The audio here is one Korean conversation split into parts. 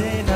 dancing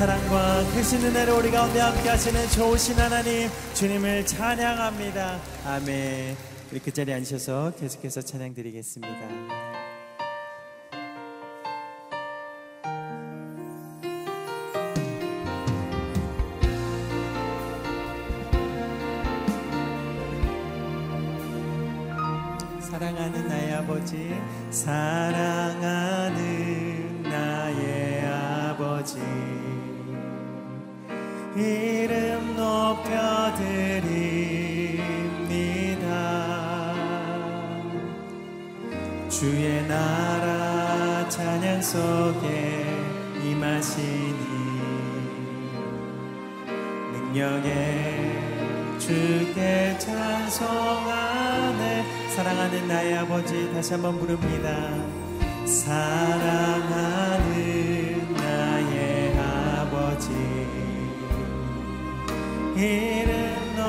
사랑과 그 크신 은혜로 우리 가운데 함께 하시는 좋으신 하나님 주님을 찬양합니다. 아멘. 이렇게 자리에 앉으셔서 계속해서 찬양 드리겠습니다. 받으리이다. 주의 나라 찬양 속에 임하시니 능력에 주께 찬송하네 사랑하는 나의 아버지 다시 한번 부릅니다. 사랑하는 나의 아버지 이름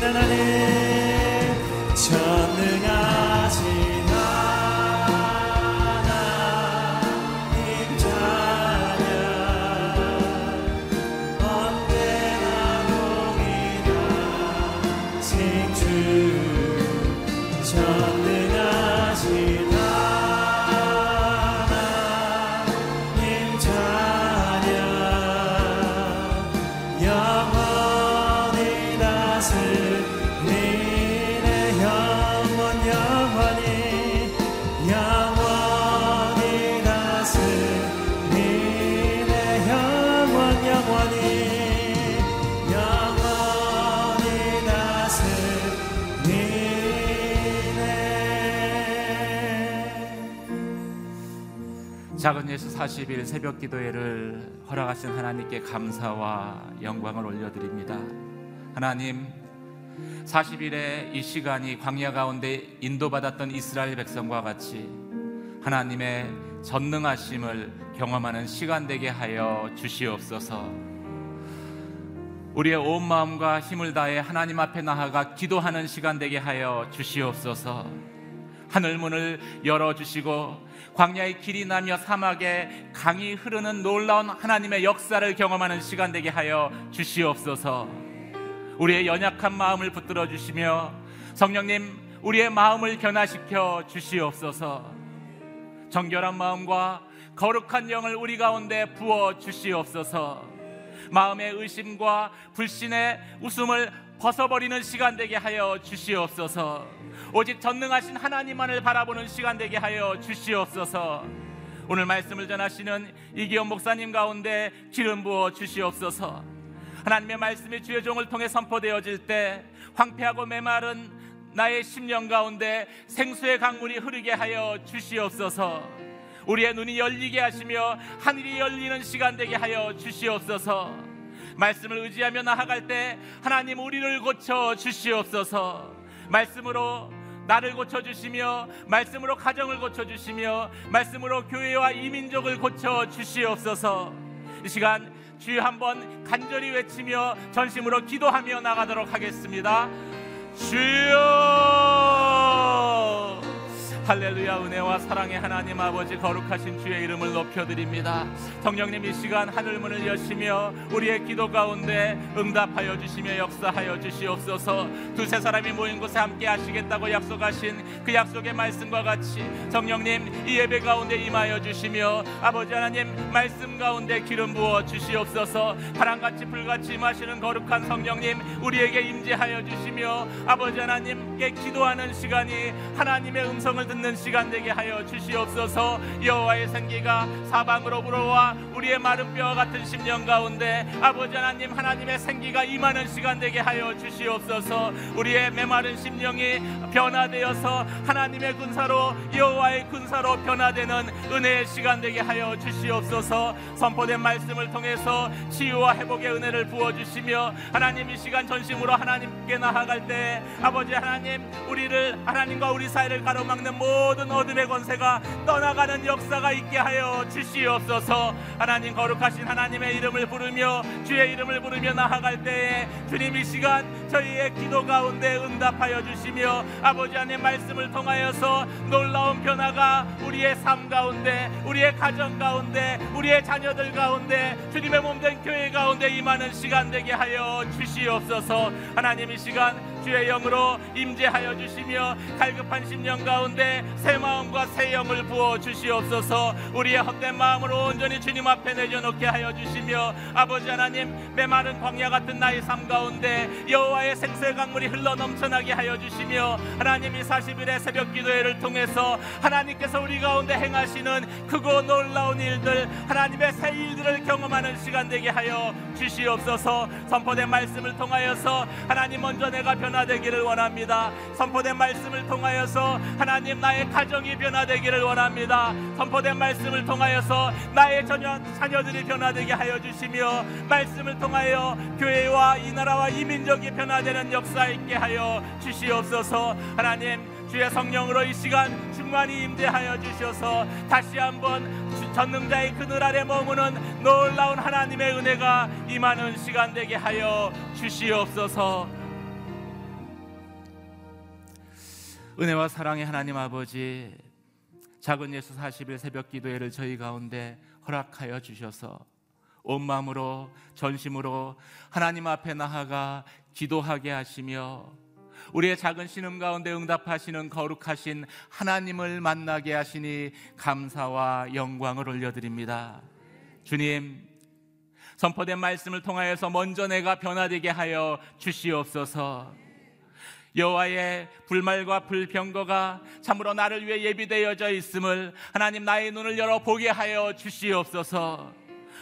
전능 3일에서 40일 새벽 기도회를 허락하신 하나님께 감사와 영광을 올려드립니다. 하나님, 40일에 이 시간이 광야 가운데 인도받았던 이스라엘 백성과 같이 하나님의 전능하심을 경험하는 시간 되게 하여 주시옵소서. 우리의 온 마음과 힘을 다해 하나님 앞에 나아가 기도하는 시간 되게 하여 주시옵소서. 하늘 문을 열어 주시고 광야의 길이 나며 사막에 강이 흐르는 놀라운 하나님의 역사를 경험하는 시간 되게 하여 주시옵소서. 우리의 연약한 마음을 붙들어 주시며 성령님 우리의 마음을 변화시켜 주시옵소서. 정결한 마음과 거룩한 영을 우리 가운데 부어 주시옵소서. 마음의 의심과 불신의 웃음을 벗어버리는 시간 되게 하여 주시옵소서. 오직 전능하신 하나님만을 바라보는 시간 되게 하여 주시옵소서. 오늘 말씀을 전하시는 이기현 목사님 가운데 기름 부어 주시옵소서. 하나님의 말씀이 주의 종을 통해 선포되어질 때 황폐하고 메마른 나의 심령 가운데 생수의 강물이 흐르게 하여 주시옵소서. 우리의 눈이 열리게 하시며 하늘이 열리는 시간 되게 하여 주시옵소서. 말씀을 의지하며 나아갈 때 하나님 우리를 고쳐 주시옵소서. 말씀으로 나를 고쳐 주시며 말씀으로 가정을 고쳐 주시며 말씀으로 교회와 이민족을 고쳐 주시옵소서. 이 시간 주여 한번 간절히 외치며 전심으로 기도하며 나가도록 하겠습니다. 주여 할렐루야 은혜와 사랑의 하나님 아버지 거룩하신 주의 이름을 높여드립니다. 성령님 이 시간 하늘문을 여시며 우리의 기도 가운데 응답하여 주시며 역사하여 주시옵소서. 두세 사람이 모인 곳에 함께 하시겠다고 약속하신 그 약속의 말씀과 같이 성령님 이 예배 가운데 임하여 주시며 아버지 하나님 말씀 가운데 기름 부어 주시옵소서. 바람같이 불같이 임하시는 거룩한 성령님 우리에게 임재하여 주시며 아버지 하나님께 기도하는 시간이 하나님의 음성을 듣는 시간 되게 하여 주시옵소서. 여호와의 생기가 사방으로 불어와 우리의 마른 뼈와 같은 심령 가운데 아버지 하나님 하나님의 생기가 임하는 시간 되게 하여 주시옵소서. 우리의 메마른 심령이 변화되어서 하나님의 군사로 여호와의 군사로 변화되는 은혜의 시간 되게 하여 주시옵소서. 선포된 말씀을 통해서 치유와 회복의 은혜를 부어주시며 하나님 이 시간 전심으로 하나님께 나아갈 때 아버지 하나님 우리를 하나님과 우리 사이를 가로막는 모든 어둠의 권세가 떠나가는 역사가 있게 하여 주시옵소서. 하나님 거룩하신 하나님의 이름을 부르며 주의 이름을 부르며 나아갈 때에 주님 이 시간 저희의 기도 가운데 응답하여 주시며 아버지 하나님 말씀을 통하여서 놀라운 변화가 우리의 삶 가운데 우리의 가정 가운데 우리의 자녀들 가운데 주님의 몸된 교회 가운데 임하는 시간 되게 하여 주시옵소서. 하나님 이 시간 주의 영으로 임재하여 주시며 갈급한 심령 가운데 새 마음과 새 영을 부어 주시옵소서. 우리의 헛된 마음으로 온전히 주님 앞에 내려놓게 하여 주시며 아버지 하나님 메마른 광야 같은 나의 삶 가운데 여호와의 생수의 강물이 흘러 넘쳐나게 하여 주시며 하나님 이 40일의 새벽 기도회를 통해서 하나님께서 우리 가운데 행하시는 크고 놀라운 일들 하나님의 새 일들을 경험하는 시간 되게 하여 주시옵소서. 선포된 말씀을 통하여서 하나님 먼저 내가 변화되기를 원합니다. 선포된 말씀을 통하여서 하나님 나의 가정이 변화되기를 원합니다. 선포된 말씀을 통하여서 나의 자녀, 자녀들이 변화되게 하여 주시며 말씀을 통하여 교회와 이 나라와 이 민족이 변화되는 역사 있게 하여 주시옵소서. 하나님 주의 성령으로 이 시간 충만히 임재하여 주셔서 다시 한번 전능자의 그늘 아래 머무는 놀라운 하나님의 은혜가 임하는 시간 되게 하여 주시옵소서 은혜와 사랑의 하나님 아버지 작은 예수 40일 새벽 기도회를 저희 가운데 허락하여 주셔서 온 마음으로 전심으로 하나님 앞에 나아가 기도하게 하시며 우리의 작은 신음 가운데 응답하시는 거룩하신 하나님을 만나게 하시니 감사와 영광을 올려드립니다. 주님, 선포된 말씀을 통하여서 먼저 내가 변화되게 하여 주시옵소서. 여호와의 불말과 불병거가 참으로 나를 위해 예비되어져 있음을 하나님 나의 눈을 열어 보게 하여 주시옵소서.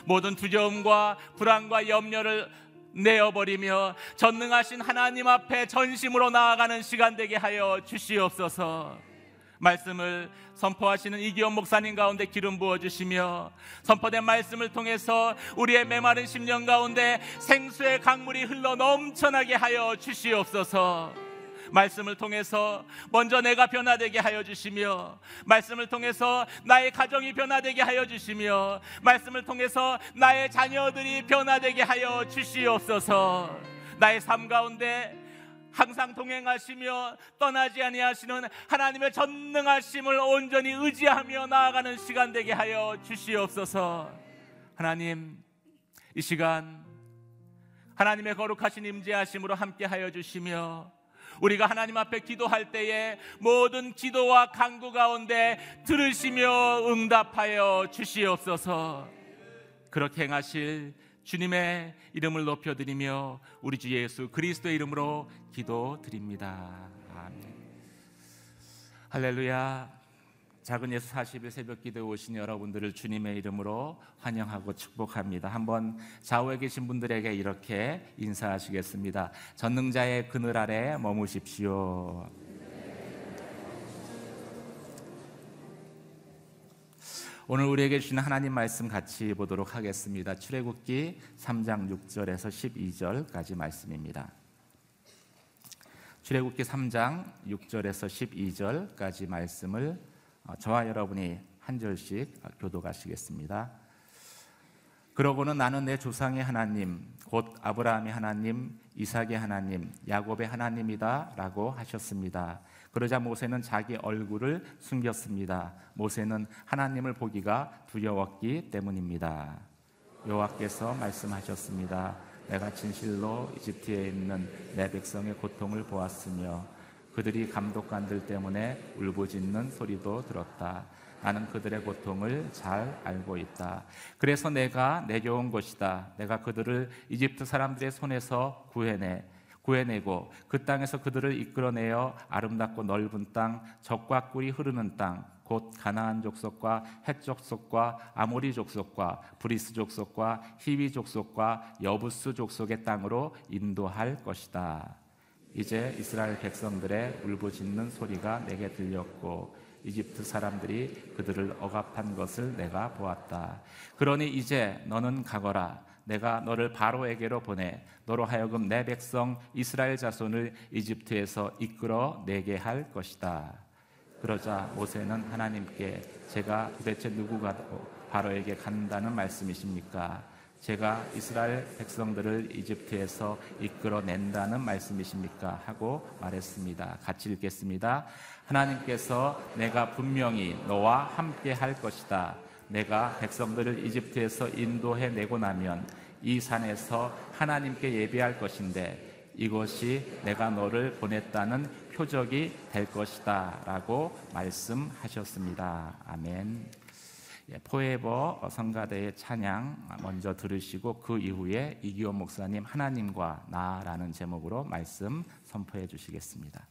모든 두려움과 불안과 염려를 내어버리며 전능하신 하나님 앞에 전심으로 나아가는 시간 되게 하여 주시옵소서. 말씀을 선포하시는 이기원 목사님 가운데 기름 부어 주시며 선포된 말씀을 통해서 우리의 메마른 심령 가운데 생수의 강물이 흘러 넘쳐나게 하여 주시옵소서. 말씀을 통해서 먼저 내가 변화되게 하여 주시며 말씀을 통해서 나의 가정이 변화되게 하여 주시며 말씀을 통해서 나의 자녀들이 변화되게 하여 주시옵소서. 나의 삶 가운데 항상 동행하시며 떠나지 아니하시는 하나님의 전능하심을 온전히 의지하며 나아가는 시간 되게 하여 주시옵소서. 하나님 이 시간 하나님의 거룩하신 임재하심으로 함께 하여 주시며 우리가 하나님 앞에 기도할 때에 모든 기도와 간구 가운데 들으시며 응답하여 주시옵소서. 그렇게 행하실 주님의 이름을 높여드리며 우리 주 예수 그리스도의 이름으로 기도드립니다. 아멘. 할렐루야. 작은 예수 40일 새벽 기도에 오신 여러분들을 주님의 이름으로 환영하고 축복합니다. 한번 좌우에 계신 분들에게 이렇게 인사하시겠습니다. 전능자의 그늘 아래 머무십시오. 오늘 우리에게 주신 하나님 말씀 같이 보도록 하겠습니다. 출애굽기 3장 6절에서 12절까지 말씀입니다. 출애굽기 3장 6절에서 12절까지 말씀을 어, 저와 여러분이 한 절씩 교도가시겠습니다. 그러고는 나는 내 조상의 하나님, 곧 아브라함의 하나님, 이삭의 하나님, 야곱의 하나님이다라고 하셨습니다. 그러자 모세는 자기 얼굴을 숨겼습니다. 모세는 하나님을 보기가 두려웠기 때문입니다. 여호와께서 말씀하셨습니다. 내가 진실로 이집트에 있는 내 백성의 고통을 보았으며 그들이 감독관들 때문에 울부짖는 소리도 들었다. 나는 그들의 고통을 잘 알고 있다. 그래서 내가 내려온 것이다. 내가 그들을 이집트 사람들의 손에서 구해내 구해내고 그 땅에서 그들을 이끌어내어 아름답고 넓은 땅, 젖과 꿀이 흐르는 땅, 곧 가나안 족속과 헷 족속과 아모리 족속과 브리스 족속과 히위 족속과 여부스 족속의 땅으로 인도할 것이다. 이제 이스라엘 백성들의 울부짖는 소리가 내게 들렸고 이집트 사람들이 그들을 억압한 것을 내가 보았다. 그러니 이제 너는 가거라. 내가 너를 바로에게로 보내 너로 하여금 내 백성 이스라엘 자손을 이집트에서 이끌어 내게 할 것이다. 그러자 모세는 하나님께 제가 도대체 누구가 바로에게 간다는 말씀이십니까? 제가 이스라엘 백성들을 이집트에서 이끌어낸다는 말씀이십니까? 하고 말했습니다. 같이 읽겠습니다. 하나님께서 내가 분명히 너와 함께 할 것이다. 내가 백성들을 이집트에서 인도해 내고 나면 이 산에서 하나님께 예배할 것인데 이것이 내가 너를 보냈다는 표적이 될 것이다. 라고 말씀하셨습니다. 아멘. 예, 포에버 성가대의 찬양 먼저 들으시고 그 이후에 이기호 목사님 하나님과 나라는 제목으로 말씀 선포해 주시겠습니다.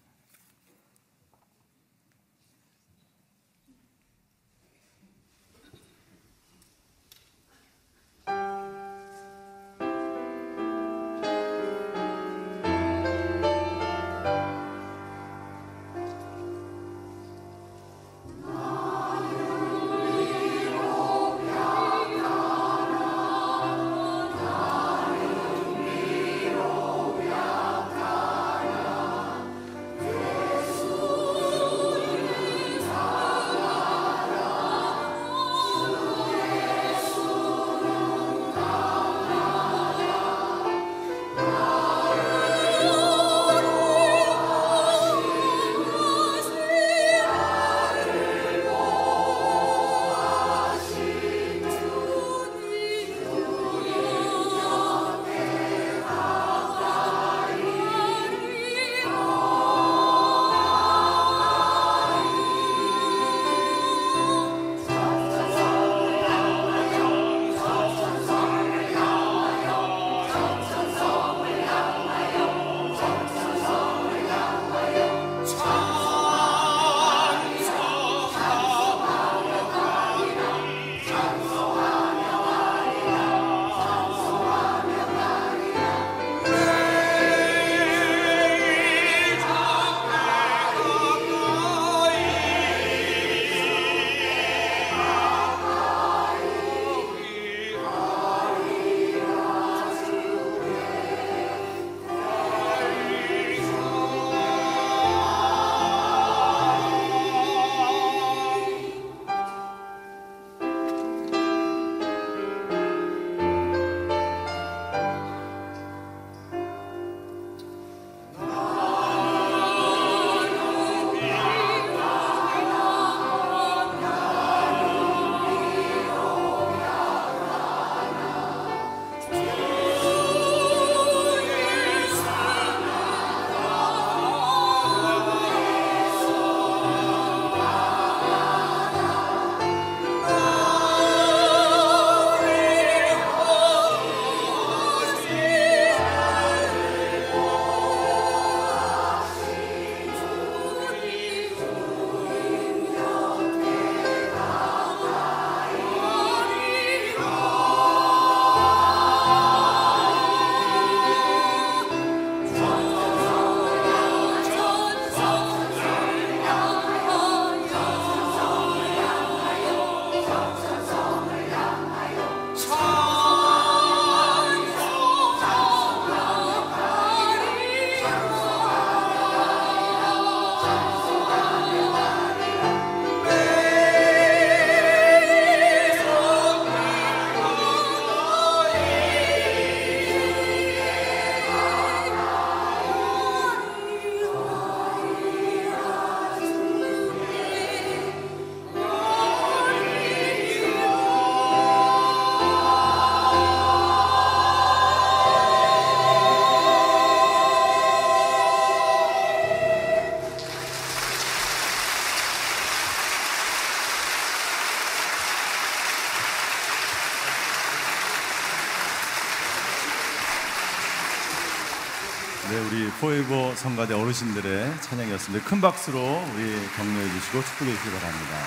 성가대 어르신들의 찬양이었습니다. 큰 박수로 우리 격려해 주시고 축복해 주시기 바랍니다.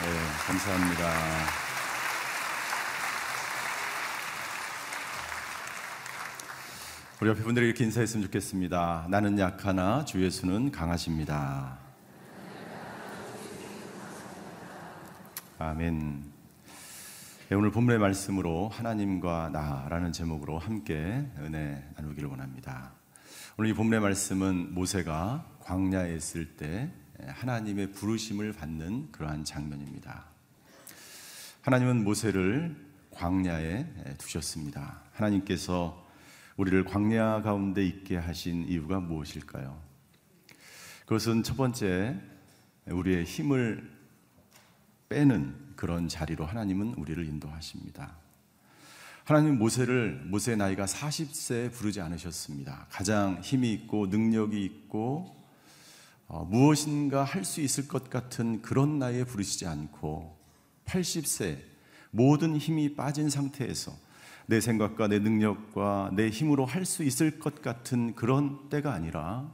네, 감사합니다. 우리 옆에 분들에게 이렇게 인사했으면 좋겠습니다. 나는 약하나 주 예수는 강하십니다. 아멘. 네, 오늘 본문의 말씀으로 하나님과 나라는 제목으로 함께 은혜 나누기를 원합니다. 오늘 이 본문의 말씀은 모세가 광야에 있을 때 하나님의 부르심을 받는 그러한 장면입니다. 하나님은 모세를 광야에 두셨습니다. 하나님께서 우리를 광야 가운데 있게 하신 이유가 무엇일까요? 그것은 첫 번째 우리의 힘을 빼는 그런 자리로 하나님은 우리를 인도하십니다. 하나님 모세를 모세의 나이가 40세에 부르지 않으셨습니다. 가장 힘이 있고 능력이 있고 어, 무엇인가 할 수 있을 것 같은 그런 나이에 부르시지 않고 80세 모든 힘이 빠진 상태에서 내 생각과 내 능력과 내 힘으로 할 수 있을 것 같은 그런 때가 아니라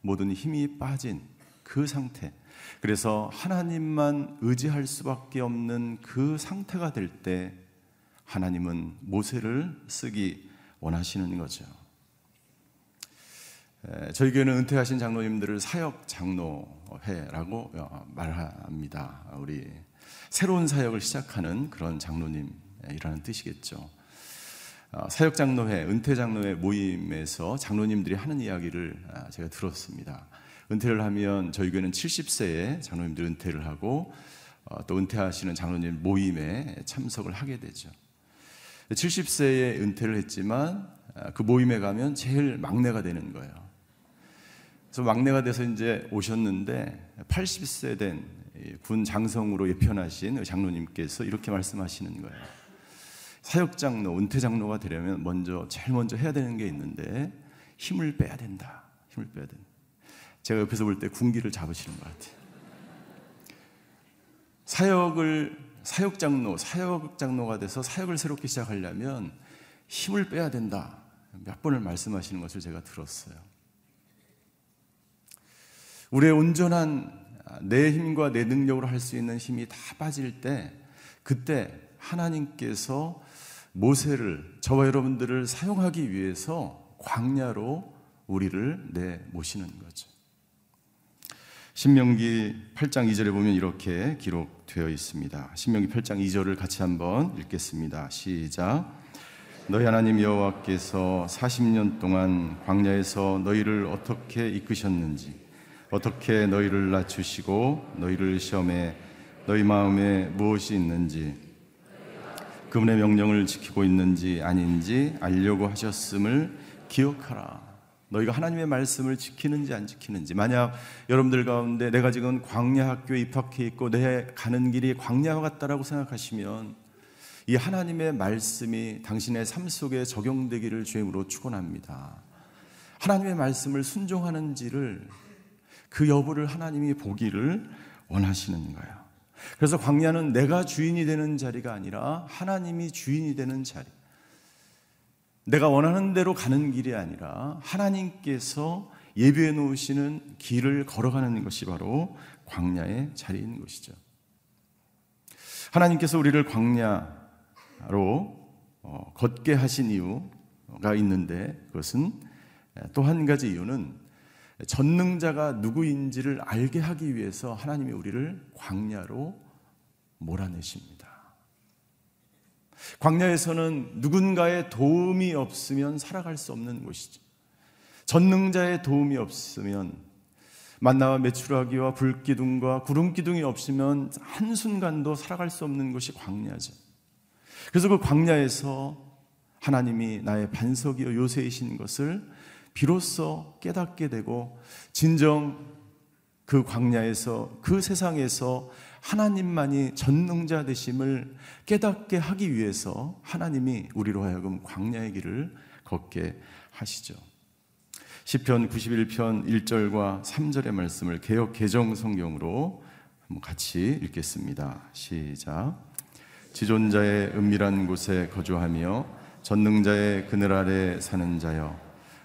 모든 힘이 빠진 그 상태. 그래서 하나님만 의지할 수밖에 없는 그 상태가 될 때 하나님은 모세를 쓰기 원하시는 거죠. 저희 교회는 은퇴하신 장로님들을 사역 장로회라고 어, 말합니다. 우리 새로운 사역을 시작하는 그런 장로님이라는 뜻이겠죠. 어, 사역 장로회, 은퇴 장로회 모임에서 장로님들이 하는 이야기를 아, 제가 들었습니다. 은퇴를 하면 저희 교회는 70세에 장로님들 은퇴를 하고 어, 또 은퇴하시는 장로님 모임에 참석을 하게 되죠. 70세에 은퇴를 했지만 아, 그 모임에 가면 제일 막내가 되는 거예요. 그래서 막내가 돼서 이제 오셨는데 80세 된 군 장성으로 예편하신 장로님께서 이렇게 말씀하시는 거예요. 사역 장로, 은퇴 장로가 되려면 먼저 제일 먼저 해야 되는 게 있는데 힘을 빼야 된다. 힘을 빼야 된다. 제가 옆에서 볼 때 군기를 잡으시는 것 같아요. 사역을 사역 장로, 사역 장로가 돼서 사역을 새롭게 시작하려면 힘을 빼야 된다. 몇 번을 말씀하시는 것을 제가 들었어요. 우리의 온전한 내 힘과 내 능력으로 할 수 있는 힘이 다 빠질 때 그때 하나님께서 모세를 저와 여러분들을 사용하기 위해서 광야로 우리를 내 모시는 거죠. 신명기 8장 2절에 보면 이렇게 기록되어 있습니다. 신명기 8장 2절을 같이 한번 읽겠습니다. 시작. 너희 하나님 여호와께서 40년 동안 광야에서 너희를 어떻게 이끄셨는지 어떻게 너희를 낮추시고 너희를 시험해 너희 마음에 무엇이 있는지 그분의 명령을 지키고 있는지 아닌지 알려고 하셨음을 기억하라. 너희가 하나님의 말씀을 지키는지 안 지키는지 만약 여러분들 가운데 내가 지금 광야 학교에 입학해 있고 내 가는 길이 광야와 같다라고 생각하시면 이 하나님의 말씀이 당신의 삶 속에 적용되기를 주임으로 축원합니다. 하나님의 말씀을 순종하는지를 그 여부를 하나님이 보기를 원하시는 거예요. 그래서 광야는 내가 주인이 되는 자리가 아니라 하나님이 주인이 되는 자리. 내가 원하는 대로 가는 길이 아니라 하나님께서 예비해 놓으시는 길을 걸어가는 것이 바로 광야의 자리인 것이죠. 하나님께서 우리를 광야로 어, 걷게 하신 이유가 있는데 그것은 또 한 가지 이유는 전능자가 누구인지를 알게 하기 위해서 하나님이 우리를 광야로 몰아내십니다. 광야에서는 누군가의 도움이 없으면 살아갈 수 없는 곳이죠. 전능자의 도움이 없으면 만나와 메추라기와 불기둥과 구름기둥이 없으면 한순간도 살아갈 수 없는 곳이 광야죠. 그래서 그 광야에서 하나님이 나의 반석이요 요새이신 것을 비로소 깨닫게 되고 진정 그 광야에서 그 세상에서 하나님만이 전능자 되심을 깨닫게 하기 위해서 하나님이 우리로 하여금 광야의 길을 걷게 하시죠. 시편 91편 1절과 3절의 말씀을 개역 개정 성경으로 한번 같이 읽겠습니다. 시작. 지존자의 은밀한 곳에 거주하며 전능자의 그늘 아래 사는 자여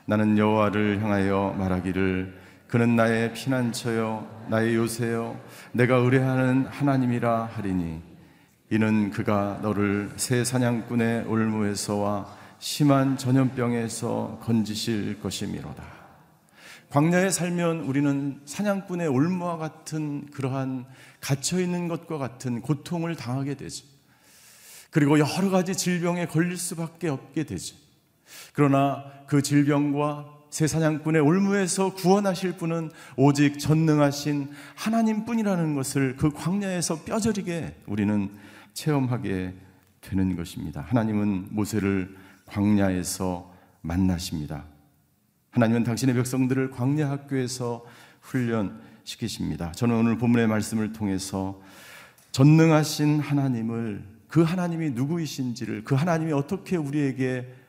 나는 여호와를 향하여 말하기를 그는 나의 피난처요 나의 요새요 내가 의뢰하는 하나님이라 하리니 이는 그가 너를 새 사냥꾼의 올무에서와 심한 전염병에서 건지실 것이미로다. 광야에 살면 우리는 사냥꾼의 올무와 같은 그러한 갇혀 있는 것과 같은 고통을 당하게 되죠. 그리고 여러 가지 질병에 걸릴 수밖에 없게 되죠. 그러나 그 질병과 새 사냥꾼의 올무에서 구원하실 분은 오직 전능하신 하나님뿐이라는 것을 그 광야에서 뼈저리게 우리는 체험하게 되는 것입니다. 하나님은 모세를 광야에서 만나십니다. 하나님은 당신의 백성들을 광야 학교에서 훈련시키십니다. 저는 오늘 본문의 말씀을 통해서 전능하신 하나님을 그 하나님이 누구이신지를 그 하나님이 어떻게 우리에게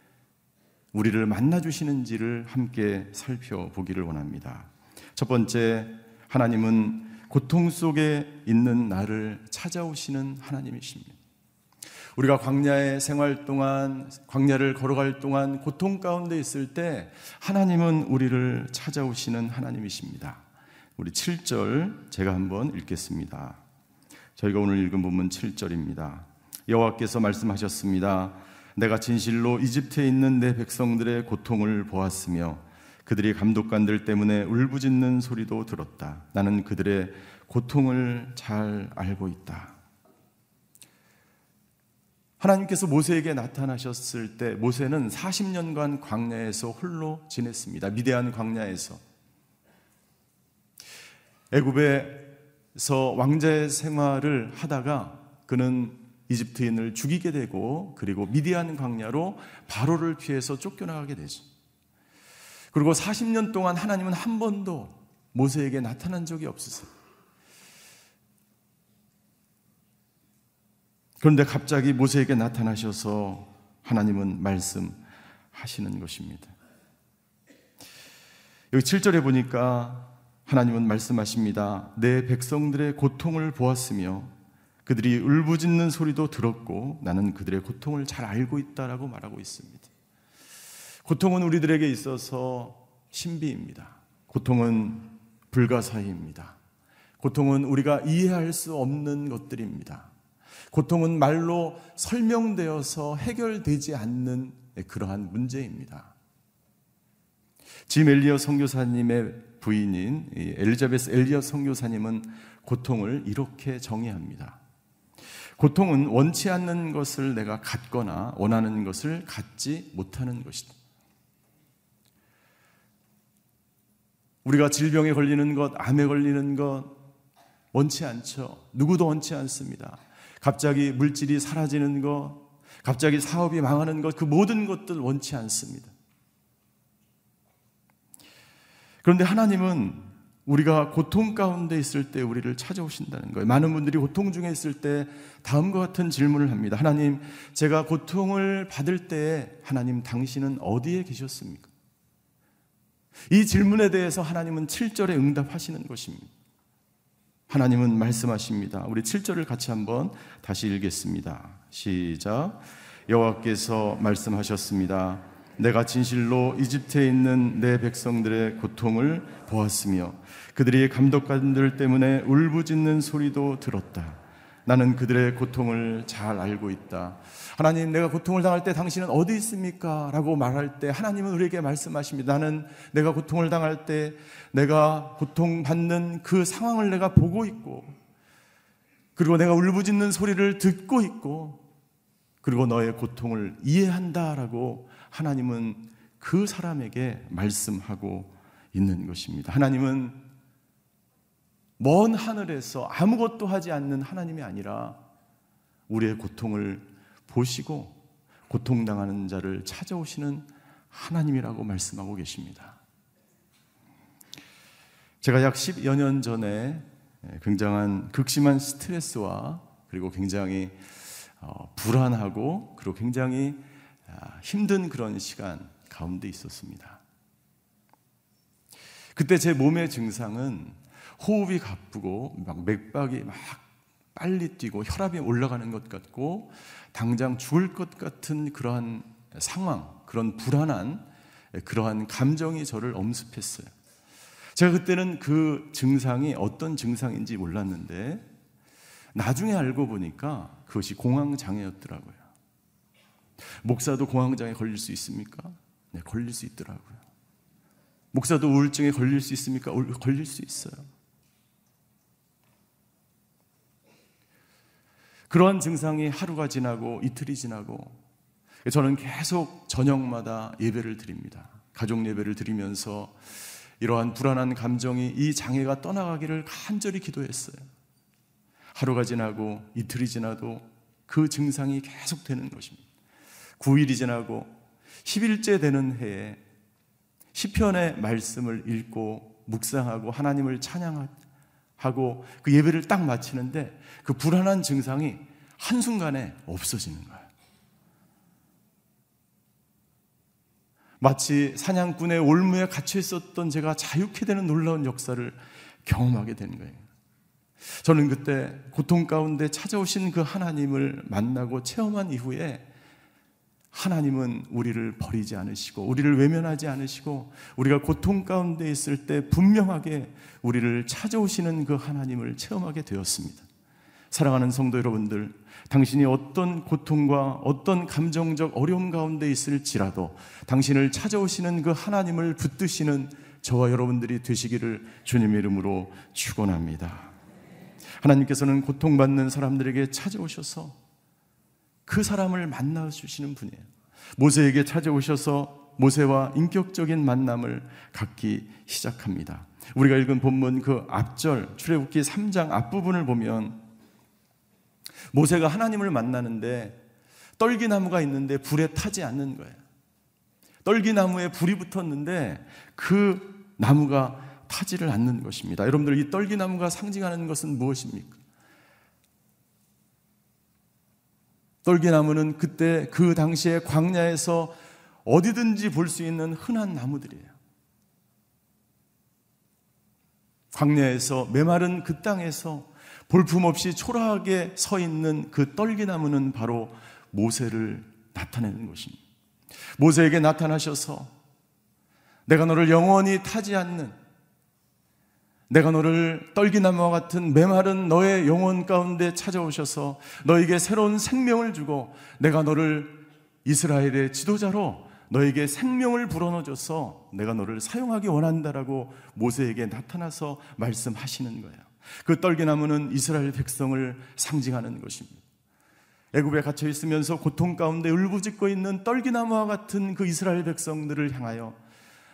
우리를 만나 주시는지를 함께 살펴보기를 원합니다. 첫 번째 하나님은 고통 속에 있는 나를 찾아오시는 하나님이십니다. 우리가 광야의 생활 동안 광야를 걸어갈 동안 고통 가운데 있을 때 하나님은 우리를 찾아오시는 하나님이십니다. 우리 7절 제가 한번 읽겠습니다. 저희가 오늘 읽은 본문 7절입니다. 여호와께서 말씀하셨습니다. 내가 진실로 이집트에 있는 내 백성들의 고통을 보았으며 그들이 감독관들 때문에 울부짖는 소리도 들었다. 나는 그들의 고통을 잘 알고 있다. 하나님께서 모세에게 나타나셨을 때 모세는 40년간 광야에서 홀로 지냈습니다. 미대한 광야에서 애굽에서 왕자의 생활을 하다가 그는 이집트인을 죽이게 되고 그리고 미디안 광야로 바로를 피해서 쫓겨나가게 되죠. 그리고 40년 동안 하나님은 한 번도 모세에게 나타난 적이 없으세요. 그런데 갑자기 모세에게 나타나셔서 하나님은 말씀하시는 것입니다. 여기 7절에 보니까 하나님은 말씀하십니다. 내 백성들의 고통을 보았으며 그들이 울부짖는 소리도 들었고 나는 그들의 고통을 잘 알고 있다라고 말하고 있습니다. 고통은 우리들에게 있어서 신비입니다. 고통은 불가사의입니다. 고통은 우리가 이해할 수 없는 것들입니다. 고통은 말로 설명되어서 해결되지 않는 그러한 문제입니다. 짐 엘리어 선교사님의 부인인 엘리자베스 엘리어 선교사님은 고통을 이렇게 정의합니다. 고통은 원치 않는 것을 내가 갖거나 원하는 것을 갖지 못하는 것이다. 우리가 질병에 걸리는 것, 암에 걸리는 것 원치 않죠. 누구도 원치 않습니다. 갑자기 물질이 사라지는 것, 갑자기 사업이 망하는 것, 그 모든 것들 원치 않습니다. 그런데 하나님은 우리가 고통 가운데 있을 때 우리를 찾아오신다는 거예요. 많은 분들이 고통 중에 있을 때 다음과 같은 질문을 합니다. 하나님, 제가 고통을 받을 때 하나님 당신은 어디에 계셨습니까? 이 질문에 대해서 하나님은 7절에 응답하시는 것입니다. 하나님은 말씀하십니다. 우리 7절을 같이 한번 다시 읽겠습니다. 시작. 여호와께서 말씀하셨습니다. 내가 진실로 이집트에 있는 내 백성들의 고통을 보았으며 그들이 감독관들 때문에 울부짖는 소리도 들었다. 나는 그들의 고통을 잘 알고 있다. 하나님, 내가 고통을 당할 때 당신은 어디 있습니까? 라고 말할 때 하나님은 우리에게 말씀하십니다. 나는 내가 고통을 당할 때 내가 고통받는 그 상황을 내가 보고 있고, 그리고 내가 울부짖는 소리를 듣고 있고, 그리고 너의 고통을 이해한다 라고 하나님은 그 사람에게 말씀하고 있는 것입니다. 하나님은 먼 하늘에서 아무것도 하지 않는 하나님이 아니라 우리의 고통을 보시고 고통당하는 자를 찾아오시는 하나님이라고 말씀하고 계십니다. 제가 약 10여 년 전에 굉장한 극심한 스트레스와 그리고 굉장히 어, 불안하고 그리고 굉장히 아, 힘든 그런 시간 가운데 있었습니다. 그때 제 몸의 증상은 호흡이 가쁘고 막 맥박이 막 빨리 뛰고 혈압이 올라가는 것 같고 당장 죽을 것 같은 그러한 상황, 그런 불안한 그러한 감정이 저를 엄습했어요. 제가 그때는 그 증상이 어떤 증상인지 몰랐는데 나중에 알고 보니까 그것이 공황장애였더라고요. 목사도 공황장애 걸릴 수 있습니까? 네, 걸릴 수 있더라고요. 목사도 우울증에 걸릴 수 있습니까? 걸릴 수 있어요. 그러한 증상이 하루가 지나고 이틀이 지나고 저는 계속 저녁마다 예배를 드립니다. 가족 예배를 드리면서 이러한 불안한 감정이 이 장애가 떠나가기를 간절히 기도했어요. 하루가 지나고 이틀이 지나도 그 증상이 계속 되는 것입니다. 9일이 지나고 10일째 되는 해에 시편의 말씀을 읽고 묵상하고 하나님을 찬양하 고 그 예배를 딱 마치는데 그 불안한 증상이 한순간에 없어지는 거예요. 마치 사냥꾼의 올무에 갇혀 있었던 제가 자유케 되는 놀라운 역사를 경험하게 되는 거예요. 저는 그때 고통 가운데 찾아오신 그 하나님을 만나고 체험한 이후에 하나님은 우리를 버리지 않으시고 우리를 외면하지 않으시고 우리가 고통 가운데 있을 때 분명하게 우리를 찾아오시는 그 하나님을 체험하게 되었습니다. 사랑하는 성도 여러분들, 당신이 어떤 고통과 어떤 감정적 어려움 가운데 있을지라도 당신을 찾아오시는 그 하나님을 붙드시는 저와 여러분들이 되시기를 주님의 이름으로 축원합니다. 하나님께서는 고통받는 사람들에게 찾아오셔서 그 사람을 만나 주시는 분이에요. 모세에게 찾아오셔서 모세와 인격적인 만남을 갖기 시작합니다. 우리가 읽은 본문 그 앞절 출애굽기 3장 앞부분을 보면 모세가 하나님을 만나는데 떨기나무가 있는데 불에 타지 않는 거예요. 떨기나무에 불이 붙었는데 그 나무가 타지를 않는 것입니다. 여러분들 이 떨기나무가 상징하는 것은 무엇입니까? 떨기나무는 그때 그 당시에 광야에서 어디든지 볼 수 있는 흔한 나무들이에요. 광야에서 메마른 그 땅에서 볼품없이 초라하게 서 있는 그 떨기나무는 바로 모세를 나타내는 것입니다. 모세에게 나타나셔서 내가 너를 영원히 타지 않는 내가 너를 떨기나무와 같은 메마른 너의 영혼 가운데 찾아오셔서 너에게 새로운 생명을 주고 내가 너를 이스라엘의 지도자로 너에게 생명을 불어넣어줘서 내가 너를 사용하기 원한다라고 모세에게 나타나서 말씀하시는 거예요. 그 떨기나무는 이스라엘 백성을 상징하는 것입니다. 애굽에 갇혀 있으면서 고통 가운데 울부짖고 있는 떨기나무와 같은 그 이스라엘 백성들을 향하여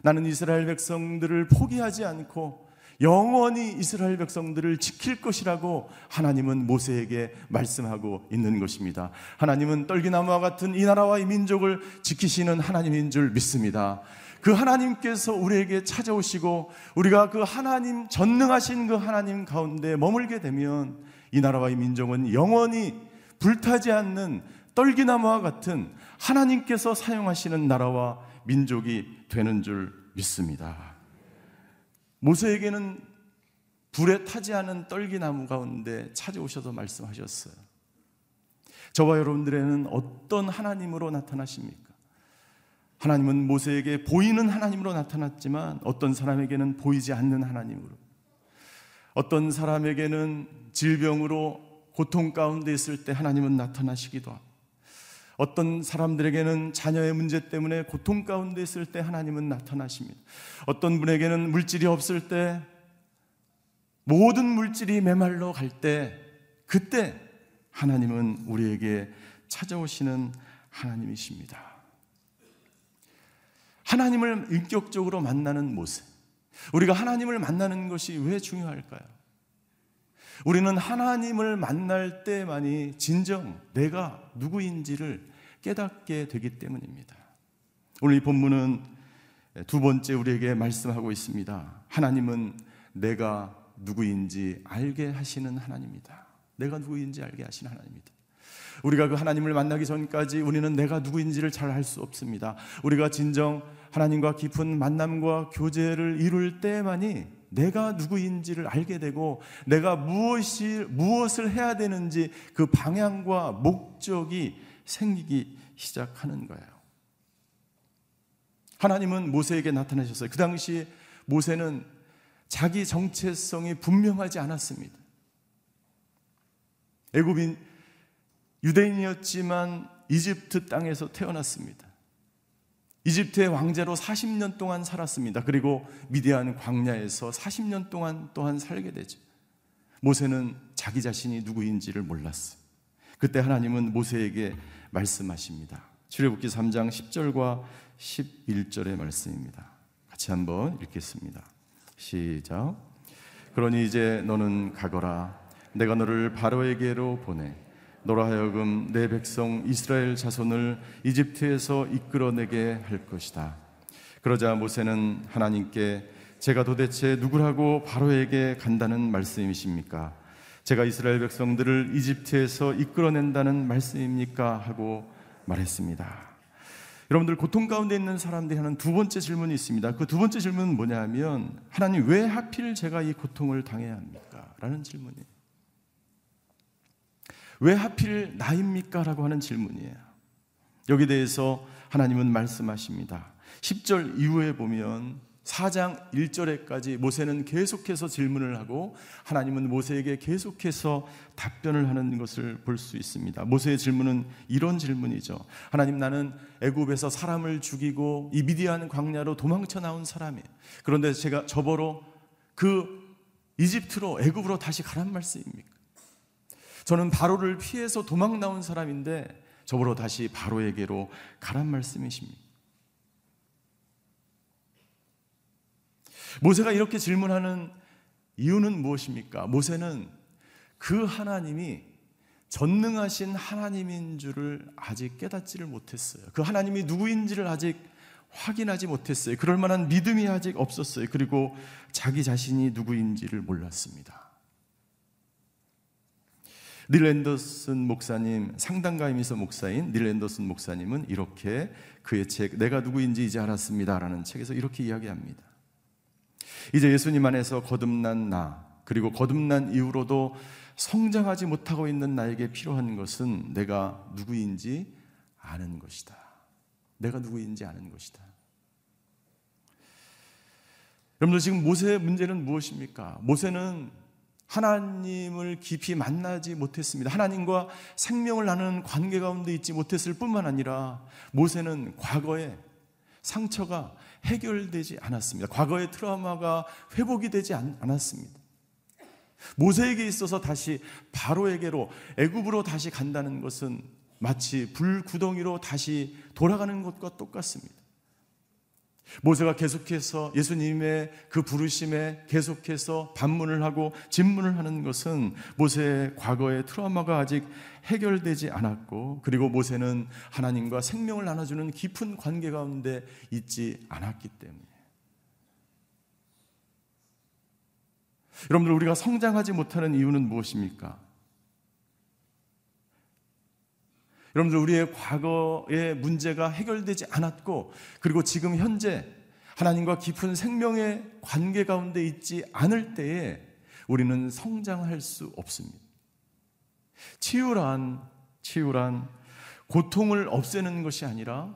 나는 이스라엘 백성들을 포기하지 않고 영원히 이스라엘 백성들을 지킬 것이라고 하나님은 모세에게 말씀하고 있는 것입니다. 하나님은 떨기나무와 같은 이 나라와 이 민족을 지키시는 하나님인 줄 믿습니다. 그 하나님께서 우리에게 찾아오시고 우리가 그 하나님 전능하신 그 하나님 가운데 머물게 되면 이 나라와 이 민족은 영원히 불타지 않는 떨기나무와 같은 하나님께서 사용하시는 나라와 민족이 되는 줄 믿습니다. 모세에게는 불에 타지 않은 떨기나무 가운데 찾아오셔서 말씀하셨어요. 저와 여러분들에는 어떤 하나님으로 나타나십니까? 하나님은 모세에게 보이는 하나님으로 나타났지만 어떤 사람에게는 보이지 않는 하나님으로 어떤 사람에게는 질병으로 고통 가운데 있을 때 하나님은 나타나시기도 하고 어떤 사람들에게는 자녀의 문제 때문에 고통 가운데 있을 때 하나님은 나타나십니다. 어떤 분에게는 물질이 없을 때 모든 물질이 메말라 갈때 그때 하나님은 우리에게 찾아오시는 하나님이십니다. 하나님을 인격적으로 만나는 모습. 우리가 하나님을 만나는 것이 왜 중요할까요? 우리는 하나님을 만날 때만이 진정 내가 누구인지를 깨닫게 되기 때문입니다. 오늘 이 본문은 두 번째 우리에게 말씀하고 있습니다. 하나님은 내가 누구인지 알게 하시는 하나님이다. 내가 누구인지 알게 하시는 하나님이다. 우리가 그 하나님을 만나기 전까지 우리는 내가 누구인지를 잘 알 수 없습니다. 우리가 진정 하나님과 깊은 만남과 교제를 이룰 때만이 내가 누구인지를 알게 되고 내가 무엇이 무엇을 해야 되는지 그 방향과 목적이 생기기 시작하는 거예요. 하나님은 모세에게 나타나셨어요. 그 당시 모세는 자기 정체성이 분명하지 않았습니다. 애굽인 유대인이었지만 이집트 땅에서 태어났습니다. 이집트의 왕자로 40년 동안 살았습니다. 그리고 미디안 광야에서 40년 동안 또한 살게 되죠. 모세는 자기 자신이 누구인지를 몰랐어요. 그때 하나님은 모세에게 말씀하십니다. 출애굽기 3장 10절과 11절의 말씀입니다. 같이 한번 읽겠습니다. 시작. 그러니 이제 너는 가거라. 내가 너를 바로에게로 보내 너로 하여금 내 백성 이스라엘 자손을 이집트에서 이끌어내게 할 것이다. 그러자 모세는 하나님께 제가 도대체 누구라고 바로에게 간다는 말씀이십니까? 제가 이스라엘 백성들을 이집트에서 이끌어낸다는 말씀입니까? 하고 말했습니다. 여러분들 고통 가운데 있는 사람들이 하는 두 번째 질문이 있습니다. 그 두 번째 질문은 뭐냐면 하나님 왜 하필 제가 이 고통을 당해야 합니까? 라는 질문이에요. 왜 하필 나입니까? 라고 하는 질문이에요. 여기 대해서 하나님은 말씀하십니다. 10절 이후에 보면 4장 1절에까지 모세는 계속해서 질문을 하고 하나님은 모세에게 계속해서 답변을 하는 것을 볼 수 있습니다. 모세의 질문은 이런 질문이죠. 하나님 나는 애굽에서 사람을 죽이고 이 미디안 광야로 도망쳐 나온 사람이에요. 그런데 제가 저보러 그 이집트로 애굽으로 다시 가란 말씀입니까? 저는 바로를 피해서 도망 나온 사람인데 저보러 다시 바로에게로 가란 말씀이십니다. 모세가 이렇게 질문하는 이유는 무엇입니까? 모세는 그 하나님이 전능하신 하나님인 줄을 아직 깨닫지를 못했어요. 그 하나님이 누구인지를 아직 확인하지 못했어요. 그럴 만한 믿음이 아직 없었어요. 그리고 자기 자신이 누구인지를 몰랐습니다. 닐 앤더슨 목사님, 상당가임에서 목사인 닐 앤더슨 목사님은 이렇게 그의 책, 내가 누구인지 이제 알았습니다. 라는 책에서 이렇게 이야기합니다. 이제 예수님 안에서 거듭난 나, 그리고 거듭난 이후로도 성장하지 못하고 있는 나에게 필요한 것은 내가 누구인지 아는 것이다. 내가 누구인지 아는 것이다. 여러분들 지금 모세의 문제는 무엇입니까? 모세는 하나님을 깊이 만나지 못했습니다. 하나님과 생명을 나누는 관계 가운데 있지 못했을 뿐만 아니라 모세는 과거에 상처가 해결되지 않았습니다. 과거의 트라우마가 회복이 되지 않았습니다. 모세에게 있어서 다시 바로에게로 애굽으로 다시 간다는 것은 마치 불구덩이로 다시 돌아가는 것과 똑같습니다. 모세가 계속해서 예수님의 그 부르심에 계속해서 반문을 하고 진문을 하는 것은 모세의 과거의 트라우마가 아직 해결되지 않았고 그리고 모세는 하나님과 생명을 나눠주는 깊은 관계 가운데 있지 않았기 때문에 여러분들 우리가 성장하지 못하는 이유는 무엇입니까? 여러분들 우리의 과거의 문제가 해결되지 않았고 그리고 지금 현재 하나님과 깊은 생명의 관계 가운데 있지 않을 때에 우리는 성장할 수 없습니다. 치유란 치유란 고통을 없애는 것이 아니라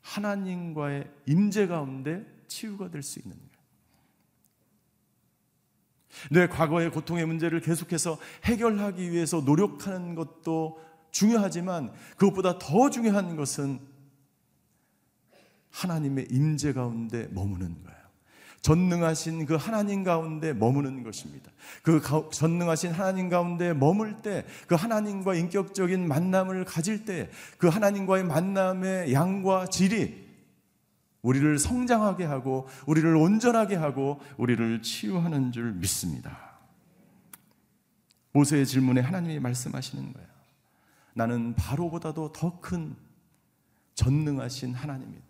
하나님과의 임재 가운데 치유가 될 수 있는 거예요. 내 과거의 고통의 문제를 계속해서 해결하기 위해서 노력하는 것도 중요하지만 그것보다 더 중요한 것은 하나님의 임재 가운데 머무는 거예요. 전능하신 그 하나님 가운데 머무는 것입니다. 그 전능하신 하나님 가운데 머물 때, 그 하나님과 인격적인 만남을 가질 때, 그 하나님과의 만남의 양과 질이 우리를 성장하게 하고, 우리를 온전하게 하고, 우리를 치유하는 줄 믿습니다. 모세의 질문에 하나님이 말씀하시는 거예요. 나는 바로보다도 더 큰 전능하신 하나님입니다.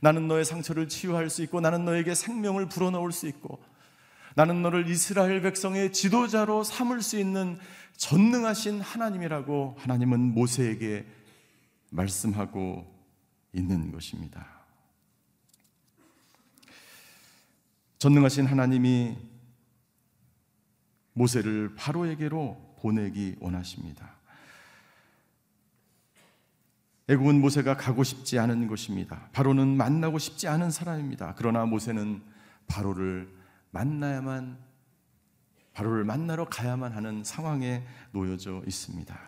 나는 너의 상처를 치유할 수 있고 나는 너에게 생명을 불어넣을 수 있고 나는 너를 이스라엘 백성의 지도자로 삼을 수 있는 전능하신 하나님이라고 하나님은 모세에게 말씀하고 있는 것입니다. 전능하신 하나님이 모세를 바로에게로 보내기 원하십니다. 애굽은 모세가 가고 싶지 않은 곳입니다. 바로는 만나고 싶지 않은 사람입니다. 그러나 모세는 바로를 만나야만 바로를 만나러 가야만 하는 상황에 놓여져 있습니다.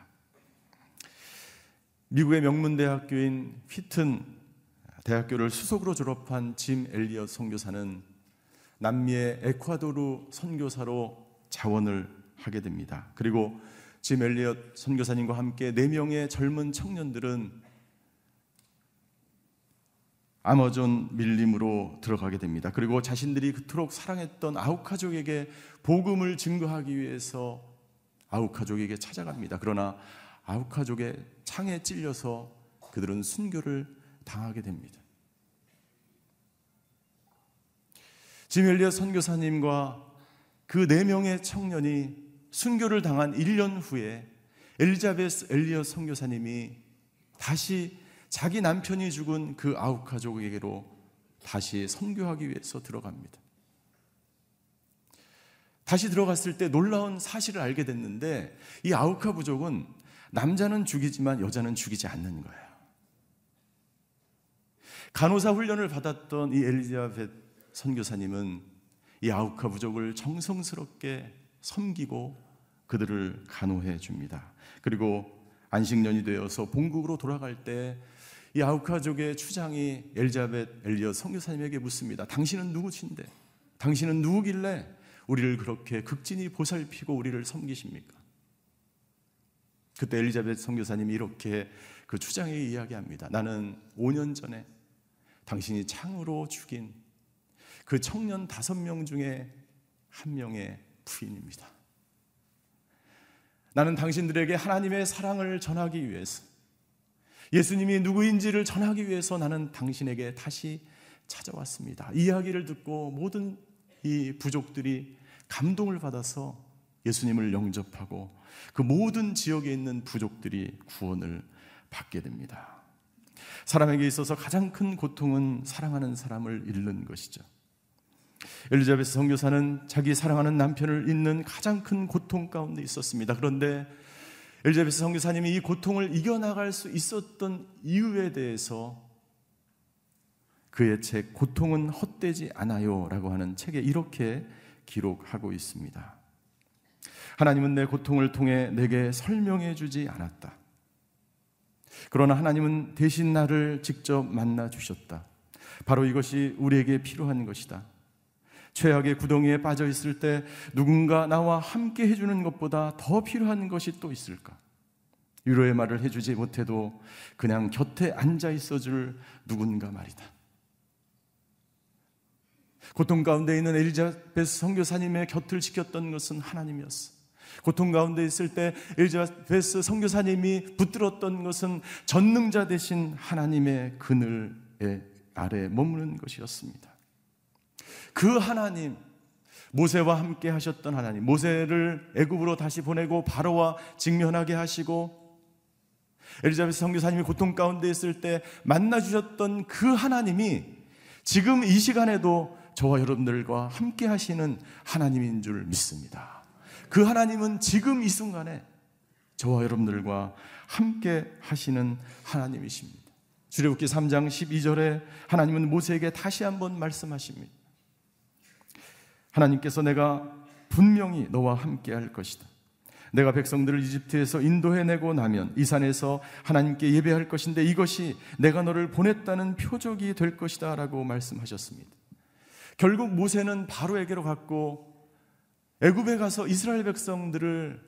미국의 명문 대학교인 휘튼 대학교를 수석으로 졸업한 짐 엘리엇 선교사는 남미의 에콰도르 선교사로 자원을 하게 됩니다. 그리고 짐 엘리엇 선교사님과 함께 네 명의 젊은 청년들은 아마존 밀림으로 들어가게 됩니다. 그리고 자신들이 그토록 사랑했던 아홉 가족에게 복음을 증거하기 위해서 아우카족에게 찾아갑니다. 그러나 아우카족의 창에 찔려서 그들은 순교를 당하게 됩니다. 지멜리아 선교사님과 그 네 명의 청년이 순교를 당한 1년 후에 엘리자베스 엘리어 선교사님이 다시 자기 남편이 죽은 그 아우카족에게로 다시 선교하기 위해서 들어갑니다. 다시 들어갔을 때 놀라운 사실을 알게 됐는데 이 아우카 부족은 남자는 죽이지만 여자는 죽이지 않는 거예요. 간호사 훈련을 받았던 이 엘리자벳 선교사님은 이 아우카 부족을 정성스럽게 섬기고 그들을 간호해 줍니다. 그리고 안식년이 되어서 본국으로 돌아갈 때 이 아우카족의 추장이 엘자벳 엘리어 선교사님에게 묻습니다. 당신은 누구신데? 당신은 누구길래 우리를 그렇게 극진히 보살피고 우리를 섬기십니까? 그때 엘리자벳 선교사님이 이렇게 그 추장에게 이야기합니다. 나는 5년 전에 당신이 창으로 죽인 그 청년 다섯 명 중에 한 명의 부인입니다. 나는 당신들에게 하나님의 사랑을 전하기 위해서 예수님이 누구인지를 전하기 위해서 나는 당신에게 다시 찾아왔습니다. 이야기를 듣고 모든 이 부족들이 감동을 받아서 예수님을 영접하고 그 모든 지역에 있는 부족들이 구원을 받게 됩니다. 사람에게 있어서 가장 큰 고통은 사랑하는 사람을 잃는 것이죠. 엘리자베스 선교사는 자기 사랑하는 남편을 잃는 가장 큰 고통 가운데 있었습니다. 그런데 엘리자베스 선교사님이 이 고통을 이겨나갈 수 있었던 이유에 대해서 그의 책 고통은 헛되지 않아요라고 하는 책에 이렇게 기록하고 있습니다. 하나님은 내 고통을 통해 내게 설명해 주지 않았다. 그러나 하나님은 대신 나를 직접 만나 주셨다. 바로 이것이 우리에게 필요한 것이다. 최악의 구덩이에 빠져 있을 때 누군가 나와 함께 해주는 것보다 더 필요한 것이 또 있을까? 위로의 말을 해주지 못해도 그냥 곁에 앉아 있어줄 누군가 말이다. 고통 가운데 있는 엘리자베스 선교사님의 곁을 지켰던 것은 하나님이었어. 고통 가운데 있을 때 엘리자베스 선교사님이 붙들었던 것은 전능자 대신 하나님의 그늘의 아래 머무는 것이었습니다. 그 하나님 모세와 함께 하셨던 하나님 모세를 애굽으로 다시 보내고 바로와 직면하게 하시고 엘리자베스 선교사님이 고통 가운데 있을 때 만나 주셨던 그 하나님이 지금 이 시간에도 저와 여러분들과 함께 하시는 하나님인 줄 믿습니다. 그 하나님은 지금 이 순간에 저와 여러분들과 함께 하시는 하나님이십니다. 주례굽기 3장 12절에 하나님은 모세에게 다시 한번 말씀하십니다. 하나님께서 내가 분명히 너와 함께 할 것이다. 내가 백성들을 이집트에서 인도해내고 나면 이 산에서 하나님께 예배할 것인데 이것이 내가 너를 보냈다는 표적이 될 것이다 라고 말씀하셨습니다. 결국 모세는 바로에게로 갔고 애굽에 가서 이스라엘 백성들을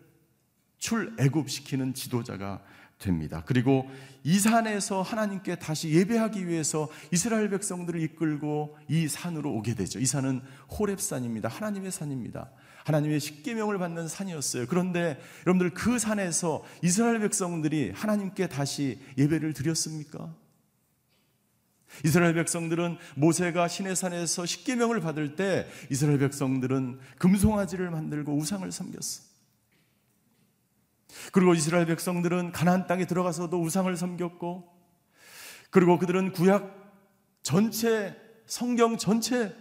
출애굽시키는 지도자가 됩니다. 그리고 이 산에서 하나님께 다시 예배하기 위해서 이스라엘 백성들을 이끌고 이 산으로 오게 되죠. 이 산은 호렙산입니다. 하나님의 산입니다. 하나님의 십계명을 받는 산이었어요. 그런데 여러분들 그 산에서 이스라엘 백성들이 하나님께 다시 예배를 드렸습니까? 이스라엘 백성들은 모세가 신의 산에서 십계명을 받을 때 이스라엘 백성들은 금송아지를 만들고 우상을 섬겼어. 그리고 이스라엘 백성들은 가나안 땅에 들어가서도 우상을 섬겼고 그리고 그들은 구약 전체 성경 전체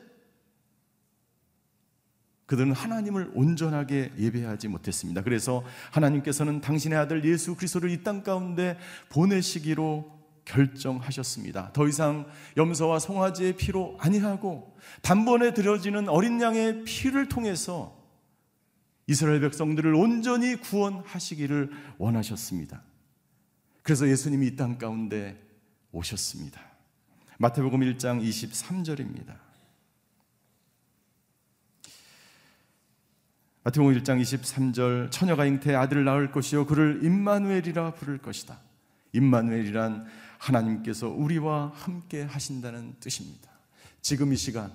그들은 하나님을 온전하게 예배하지 못했습니다. 그래서 하나님께서는 당신의 아들 예수 그리스도를 이 땅 가운데 보내시기로 결정하셨습니다. 더 이상 염소와 송아지의 피로 아니하고 단번에 들여지는 어린 양의 피를 통해서 이스라엘 백성들을 온전히 구원하시기를 원하셨습니다. 그래서 예수님이 이 땅 가운데 오셨습니다. 마태복음 1장 23절입니다. 마태복음 1장 23절 처녀가 잉태 아들을 낳을 것이요 그를 임마누엘이라 부를 것이다. 임마누엘이란 하나님께서 우리와 함께 하신다는 뜻입니다. 지금 이 시간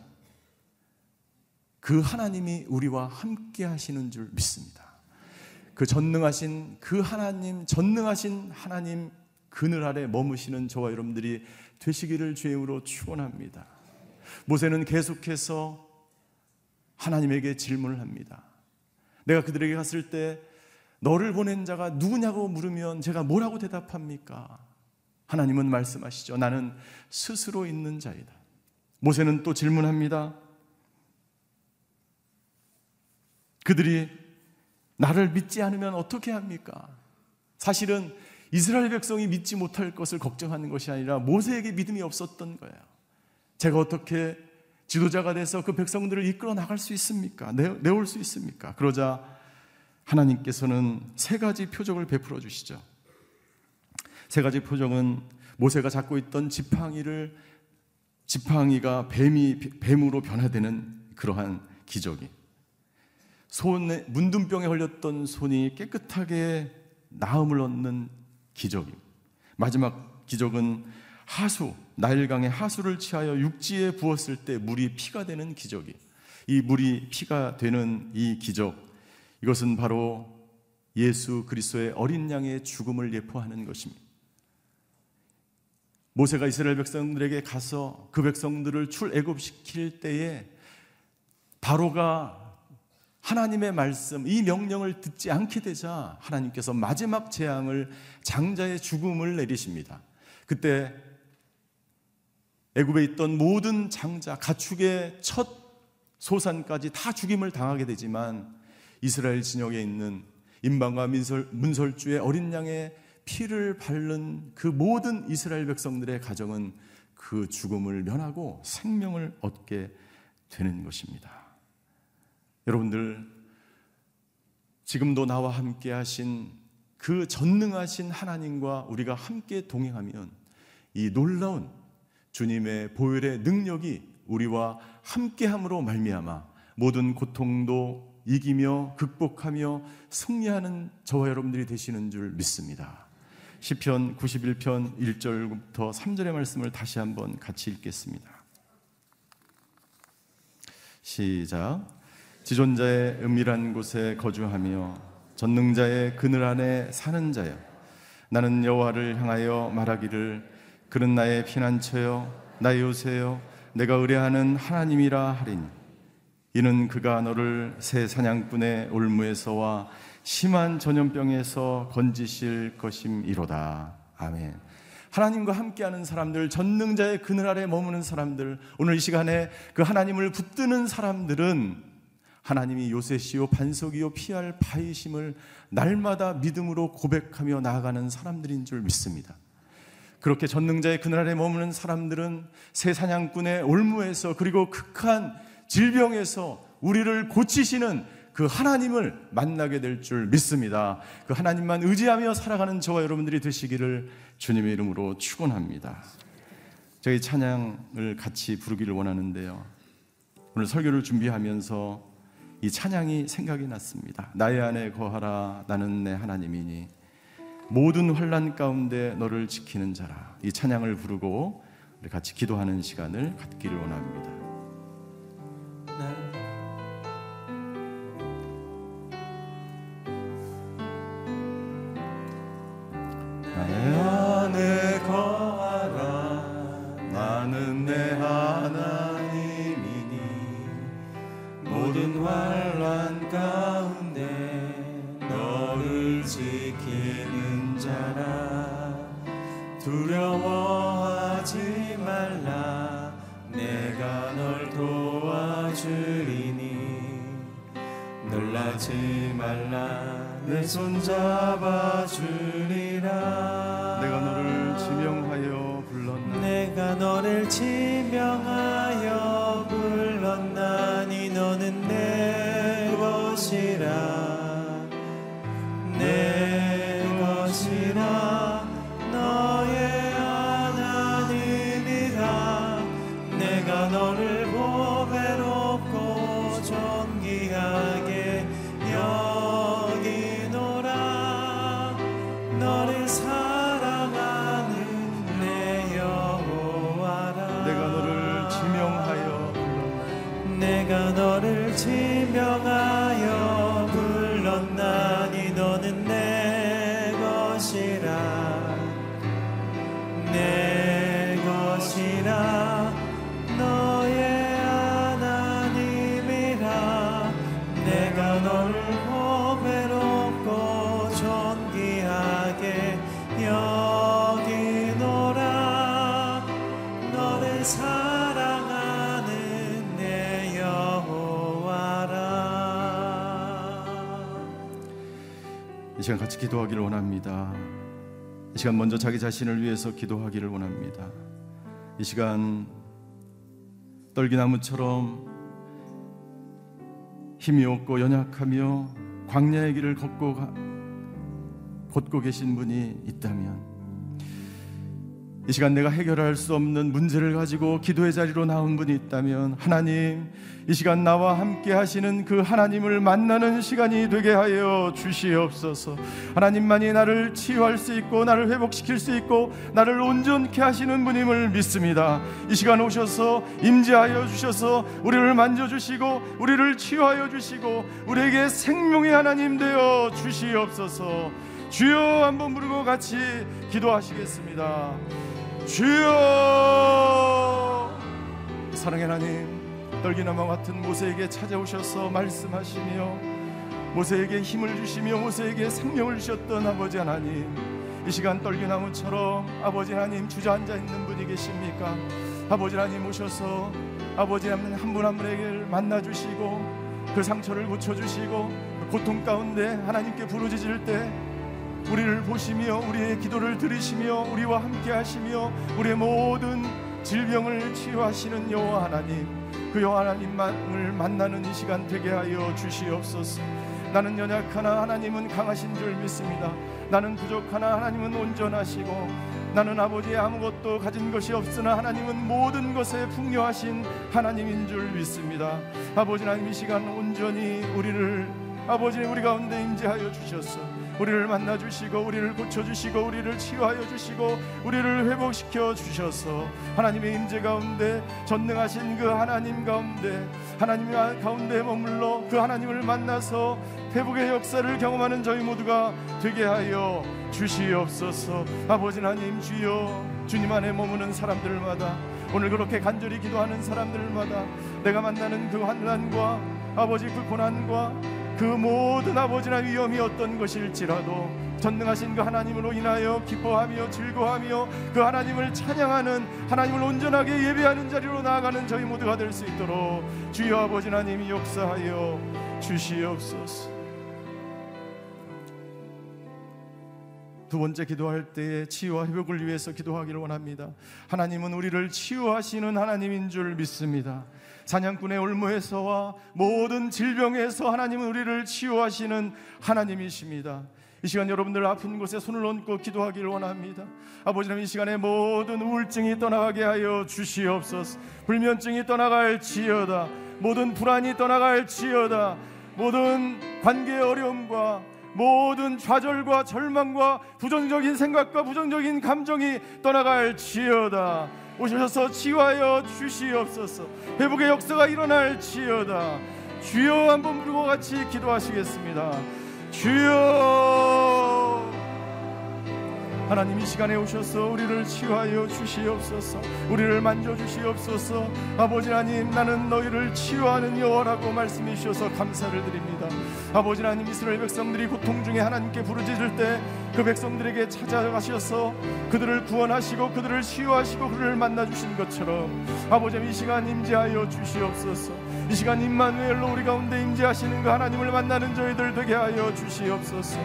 그 하나님이 우리와 함께 하시는 줄 믿습니다. 그 전능하신 그 하나님, 전능하신 하나님 그늘 아래 머무시는 저와 여러분들이 되시기를 주임으로 축원합니다. 모세는 계속해서 하나님에게 질문을 합니다. 내가 그들에게 갔을 때 너를 보낸 자가 누구냐고 물으면 제가 뭐라고 대답합니까? 하나님은 말씀하시죠. 나는 스스로 있는 자이다. 모세는 또 질문합니다. 그들이 나를 믿지 않으면 어떻게 합니까? 사실은 이스라엘 백성이 믿지 못할 것을 걱정하는 것이 아니라 모세에게 믿음이 없었던 거예요. 제가 어떻게 지도자가 돼서 그 백성들을 이끌어 나갈 수 있습니까? 내, 올수 있습니까? 그러자 하나님께서는 세 가지 표적을 베풀어 주시죠. 세 가지 표적은 모세가 잡고 있던 지팡이를 지팡이가 뱀이 뱀으로 변화되는 그러한 기적이 손에 문둥병에 걸렸던 손이 깨끗하게 나음을 얻는 기적이 마지막 기적은 하수 나일강의 하수를 취하여 육지에 부었을 때 물이 피가 되는 기적이 이 물이 피가 되는 이 기적 이것은 바로 예수 그리스도의 어린 양의 죽음을 예포하는 것입니다. 모세가 이스라엘 백성들에게 가서 그 백성들을 출애굽시킬 때에 바로가 하나님의 말씀, 이 명령을 듣지 않게 되자 하나님께서 마지막 재앙을 장자의 죽음을 내리십니다. 그때 애굽에 있던 모든 장자, 가축의 첫 소산까지 다 죽임을 당하게 되지만 이스라엘 진영에 있는 인방과 민설, 문설주의 어린 양의 피를 바른 그 모든 이스라엘 백성들의 가정은 그 죽음을 면하고 생명을 얻게 되는 것입니다. 여러분들 지금도 나와 함께 하신 그 전능하신 하나님과 우리가 함께 동행하면 이 놀라운 주님의 보혈의 능력이 우리와 함께함으로 말미암아 모든 고통도 이기며 극복하며 승리하는 저와 여러분들이 되시는 줄 믿습니다. 시편 91편 1절부터 3절의 말씀을 다시 한번 같이 읽겠습니다. 시작. 지존자의 은밀한 곳에 거주하며 전능자의 그늘 안에 사는 자여 나는 여호와를 향하여 말하기를 그는 나의 피난처요 나의 요새요 내가 의뢰하는 하나님이라 하리니 이는 그가 너를 새 사냥꾼의 올무에서와 심한 전염병에서 건지실 것임이로다 아멘. 하나님과 함께하는 사람들, 전능자의 그늘 아래 머무는 사람들, 오늘 이 시간에 그 하나님을 붙드는 사람들은 하나님이 요셉이요 반석이요 피할 바이심을 날마다 믿음으로 고백하며 나아가는 사람들인 줄 믿습니다. 그렇게 전능자의 그날에 머무는 사람들은 새 사냥꾼의 올무에서 그리고 극한 질병에서 우리를 고치시는 그 하나님을 만나게 될 줄 믿습니다. 그 하나님만 의지하며 살아가는 저와 여러분들이 되시기를 주님의 이름으로 축원합니다. 저희 찬양을 같이 부르기를 원하는데요. 오늘 설교를 준비하면서 이 찬양이 생각이 났습니다. 나의 안에 거하라 나는 내 하나님이니 모든 환란 가운데 너를 지키는 자라. 이 찬양을 부르고 우리 같이 기도하는 시간을 갖기를 원합니다. 모든 환란 가운데 너를 지키는 자라. 두려워하지 말라. 내가 널 도와주리니. 놀라지 말라. 내 손 잡아주리라. 내가 너를 지명하여 불렀나? 내가 너를 지 시간 같이 기도하기를 원합니다. 이 시간 먼저 자기 자신을 위해서 기도하기를 원합니다. 이 시간 떨기나무처럼 힘이 없고 연약하며 광야의 길을 걷고 가, 걷고 계신 분이 있다면 이 시간 내가 해결할 수 없는 문제를 가지고 기도의 자리로 나온 분이 있다면 하나님 이 시간 나와 함께 하시는 그 하나님을 만나는 시간이 되게 하여 주시옵소서. 하나님만이 나를 치유할 수 있고 나를 회복시킬 수 있고 나를 온전케 하시는 분임을 믿습니다. 이 시간 오셔서 임재하여 주셔서 우리를 만져주시고 우리를 치유하여 주시고 우리에게 생명의 하나님 되어 주시옵소서. 주여 한번 부르고 같이 기도하시겠습니다 주여! 사랑의 하나님 떨기나무 같은 모세에게 찾아오셔서 말씀하시며 모세에게 힘을 주시며 모세에게 생명을 주셨던 아버지 하나님 이 시간 떨기나무처럼 아버지 하나님 주저앉아 있는 분이 계십니까? 아버지 하나님 오셔서 아버지 하나님 한분 한 분에게 만나 주시고 그 상처를 고쳐 주시고 그 고통 가운데 하나님께 부르짖을 때 우리를 보시며 우리의 기도를 들으시며 우리와 함께 하시며 우리의 모든 질병을 치유하시는 여호와 하나님 그 여호와 하나님을 만나는 이 시간 되게 하여 주시옵소서. 나는 연약하나 하나님은 강하신 줄 믿습니다. 나는 부족하나 하나님은 온전하시고 나는 아버지 아무것도 가진 것이 없으나 하나님은 모든 것에 풍요하신 하나님인 줄 믿습니다. 아버지 하나님 이 시간 온전히 우리를 아버지 우리 가운데 임재하여 주셨어 우리를 만나 주시고 우리를 고쳐 주시고 우리를 치유하여 주시고 우리를 회복시켜 주셔서 하나님의 임재 가운데 전능하신 그 하나님 가운데 하나님 가운데 머물러 그 하나님을 만나서 회복의 역사를 경험하는 저희 모두가 되게 하여 주시옵소서. 아버지 하나님 주여 주님 안에 머무는 사람들마다 오늘 그렇게 간절히 기도하는 사람들마다 내가 만나는 그 환난과 아버지 그 고난과 그 모든 아버지나 위험이 어떤 것일지라도 전능하신 그 하나님으로 인하여 기뻐하며 즐거하며 그 하나님을 찬양하는 하나님을 온전하게 예배하는 자리로 나아가는 저희 모두가 될 수 있도록 주여 아버지 하나님이 역사하여 주시옵소서. 두 번째 기도할 때에 치유와 회복을 위해서 기도하기를 원합니다. 하나님은 우리를 치유하시는 하나님인 줄 믿습니다. 사냥꾼의 올무에서와 모든 질병에서 하나님은 우리를 치유하시는 하나님이십니다. 이 시간 여러분들 아픈 곳에 손을 얹고 기도하기를 원합니다. 아버지 하나님 이 시간에 모든 우울증이 떠나가게 하여 주시옵소서. 불면증이 떠나갈지어다. 모든 불안이 떠나갈지어다. 모든 관계의 어려움과 모든 좌절과 절망과 부정적인 생각과 부정적인 감정이 떠나갈지어다. 오셔서 치유하여 주시옵소서. 회복의 역사가 일어날 지어다. 주여 한번 부르고 같이 기도하시겠습니다. 주여 하나님 이 시간에 오셔서 우리를 치유하여 주시옵소서. 우리를 만져 주시옵소서. 아버지 하나님 나는 너희를 치유하는 여호와라고 말씀해 주셔서 감사를 드립니다. 아버지 하나님 이스라엘 백성들이 고통 중에 하나님께 부르짖을 때 그 백성들에게 찾아가셔서 그들을 구원하시고 그들을 치유하시고 그들을 만나 주신 것처럼 아버지 이 시간 임재하여 주시옵소서. 이 시간 임마누엘로 우리 가운데 임재하시는 그 하나님을 만나는 저희들 되게 하여 주시옵소서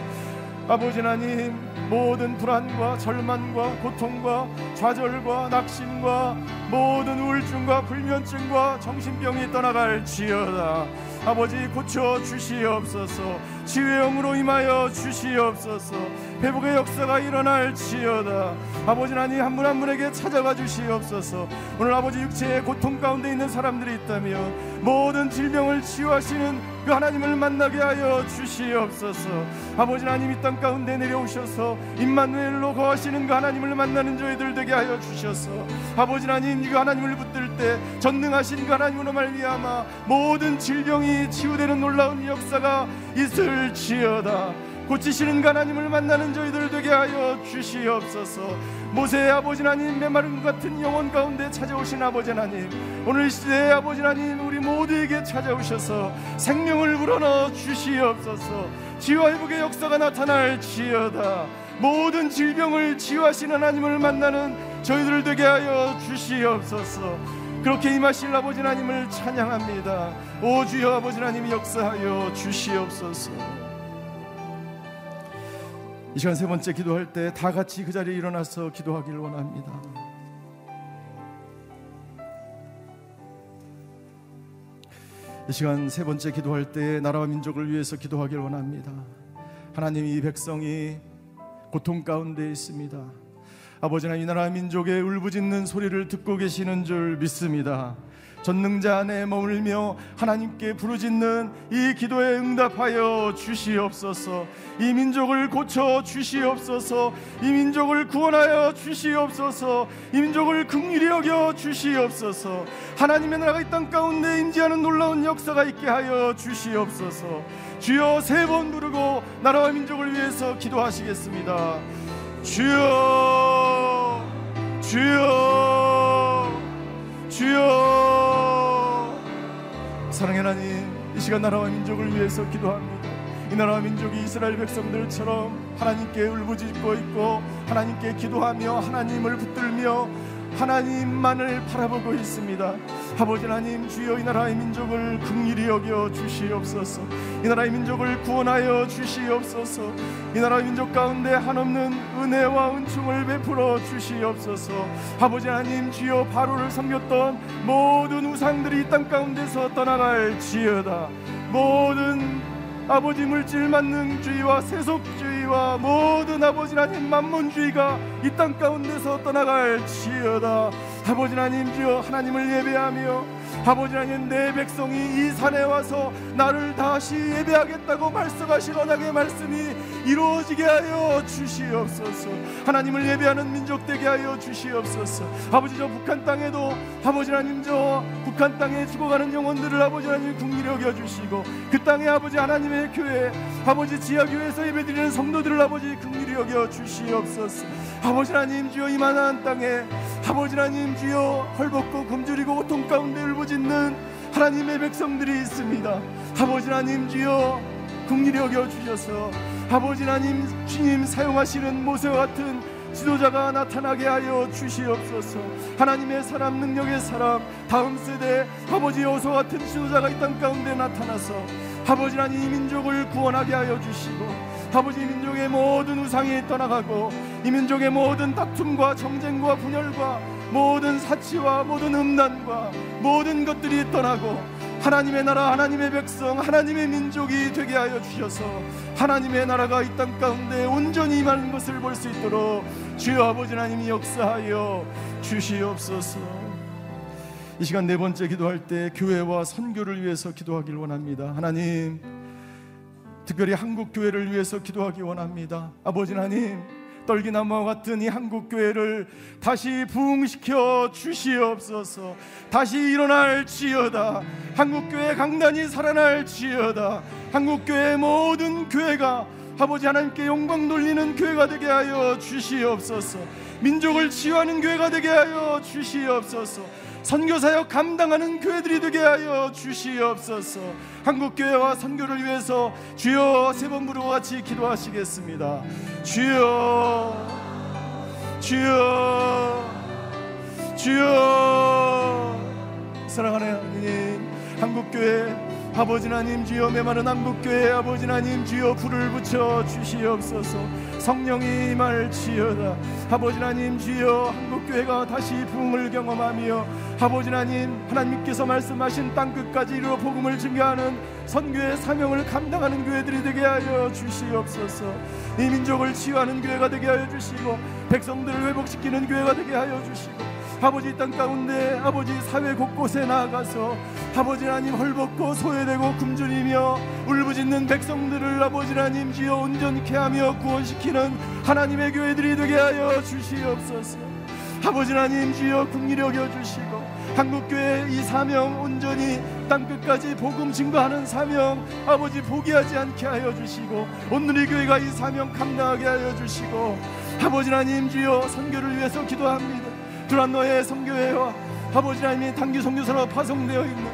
아버지 하나님 모든 불안과 절망과 고통과 좌절과 낙심과 모든 우울증과 불면증과 정신병이 떠나갈지어다 아버지 고쳐 주시옵소서. 치유의 영으로 임하여 주시옵소서. 회복의 역사가 일어날 지어다. 아버지 하나님 한 분 한 분에게 찾아가 주시옵소서. 오늘 아버지 육체의 고통 가운데 있는 사람들이 있다면 모든 질병을 치유하시는 그 하나님을 만나게 하여 주시옵소서. 아버지 하나님 이 땅 가운데 내려오셔서 임마누엘로 거하시는 그 하나님을 만나는 저희들 되게 하여 주셔서 아버지 하나님 그 하나님을 붙들 때 전능하신 그 하나님으로 말미암아 모든 질병이 치유되는 놀라운 역사가 있을지어다. 고치시는 그 하나님을 만나는 저희들 되게 하여 주시옵소서. 모세의 아버지 하나님 메마른 것 같은 영혼 가운데 찾아오신 아버지 하나님 오늘 이 시대의 아버지 하나님 우리 모두에게 찾아오셔서 생명을 불어넣어 주시옵소서. 치유와 회복의 역사가 나타날지어다. 모든 질병을 치유하시는 하나님을 만나는 저희들 되게 하여 주시옵소서 그렇게 임하실 아버지 하나님을 찬양합니다 오 주여 아버지 하나님 역사하여 주시옵소서 이 시간 세 번째 기도할 때 다 같이 그 자리에 일어나서 기도하길 원합니다 이 시간 세 번째 기도할 때 나라와 민족을 위해서 기도하길 원합니다. 하나님 이 백성이 고통 가운데 있습니다. 아버지 하나님 이 나라 민족의 울부짖는 소리를 듣고 계시는 줄 믿습니다. 전능자 안에 머물며 하나님께 부르짖는 이 기도에 응답하여 주시옵소서. 이 민족을 고쳐 주시옵소서. 이 민족을 구원하여 주시옵소서. 이 민족을 긍휼히 여겨 주시옵소서. 하나님의 나라가 이 땅 가운데 임재하는 놀라운 역사가 있게 하여 주시옵소서. 주여 세 번 부르고 나라와 민족을 위해서 기도하시겠습니다. 주여 주여 주여. 사랑의 하나님 이 시간 나라와 민족을 위해서 기도합니다. 이 나라와 민족이 이스라엘 백성들처럼 하나님께 울부짖고 있고 하나님께 기도하며 하나님을 붙들며 하나님만을 바라보고 있습니다. 아버지 하나님 주여 이 나라의 민족을 긍휼히 여겨 주시옵소서. 이 나라의 민족을 구원하여 주시옵소서. 이 나라의 민족 가운데 한없는 은혜와 은총을 베풀어 주시옵소서. 아버지 하나님 주여 바로를 섬겼던 모든 우상들이 이땅 가운데서 떠나갈 지어다. 모든 아버지 물질 만능주의와 세속주의와 모든 아버지 하나님 만문주의가 이 땅 가운데서 떠나갈 지어다. 아버지 하나님 주여 하나님을 예배하며 아버지 하나님 내 백성이 이 산에 와서 나를 다시 예배하겠다고 말씀하신 언약의 말씀이 이루어지게 하여 주시옵소서. 하나님을 예배하는 민족 되게 하여 주시옵소서. 아버지 저 북한 땅에도 아버지 하나님 저 북한 땅에 죽어가는 영혼들을 아버지 하나님 국리히 여겨주시고 그 땅에 아버지 하나님의 교회 아버지 지하교회에서 예배드리는 성도들을 아버지 국리히 여겨 주시옵소서 아버지 하나님 주여 이만한 땅에 아버지 하나님 주여 헐벗고 굶주리고 고통 가운데 울부짖는 하나님의 백성들이 있습니다. 아버지 하나님 주여 국리히 여겨 주셔서 아버지 하나님 주님 사용하시는 모세와 같은 지도자가 나타나게 하여 주시옵소서. 하나님의 사람 능력의 사람 다음 세대 아버지 여호수 같은 지도자가 이 땅 가운데 나타나서 아버지 하나님 이 민족을 구원하게 하여 주시고 아버지 민족의 모든 우상이 떠나가고 이 민족의 모든 다툼과 정쟁과 분열과 모든 사치와 모든 음란과 모든 것들이 떠나고 하나님의 나라 하나님의 백성 하나님의 민족이 되게 하여 주셔서 하나님의 나라가 이 땅 가운데 온전히 임하는 것을 볼 수 있도록 주여 아버지 하나님이 역사하여 주시옵소서. 이 시간 네 번째 기도할 때 교회와 선교를 위해서 기도하길 원합니다. 하나님 특별히 한국 교회를 위해서 기도하기 원합니다 아버지 하나님 떨기나무와 같은 이 한국 교회를 다시 부흥시켜 주시옵소서. 다시 일어날 지어다. 한국 교회 강단이 살아날 지어다. 한국 교회 모든 교회가 아버지 하나님께 영광 돌리는 교회가 되게 하여 주시옵소서. 민족을 치유하는 교회가 되게 하여 주시옵소서. 선교사역 감당하는 교회들이 되게 하여 주시옵소서. 한국 교회와 선교를 위해서 주여 세번 부르고 같이 기도하시겠습니다. 주여, 주여, 주여. 사랑하는 하나님, 한국 교회 아버지 하나님 주여 메마른 한국교회 아버지 하나님 주여 불을 붙여 주시옵소서. 성령이 임할지어다. 아버지 하나님 주여 한국교회가 다시 부흥을 경험하며 아버지 하나님 하나님께서 말씀하신 땅끝까지 이르러 복음을 증거하는 선교의 사명을 감당하는 교회들이 되게 하여 주시옵소서. 이 민족을 치유하는 교회가 되게 하여 주시고 백성들을 회복시키는 교회가 되게 하여 주시고 아버지 땅 가운데 아버지 사회 곳곳에 나아가서 아버지 하나님 헐벗고 소외되고 굶주리며 울부짖는 백성들을 아버지 하나님 주여 온전케 하며 구원시키는 하나님의 교회들이 되게 하여 주시옵소서. 아버지 하나님 주여 국리히 여겨 주시고 한국교회 이 사명 온전히 땅끝까지 복음 증거하는 사명 아버지 포기하지 않게 하여 주시고 오늘의 교회가 이 사명 감당하게 하여 주시고 아버지 하나님 주여 선교를 위해서 기도합니다 두란노의 성교회와 아버지 하나님이 단기 성교사로 파송되어 있는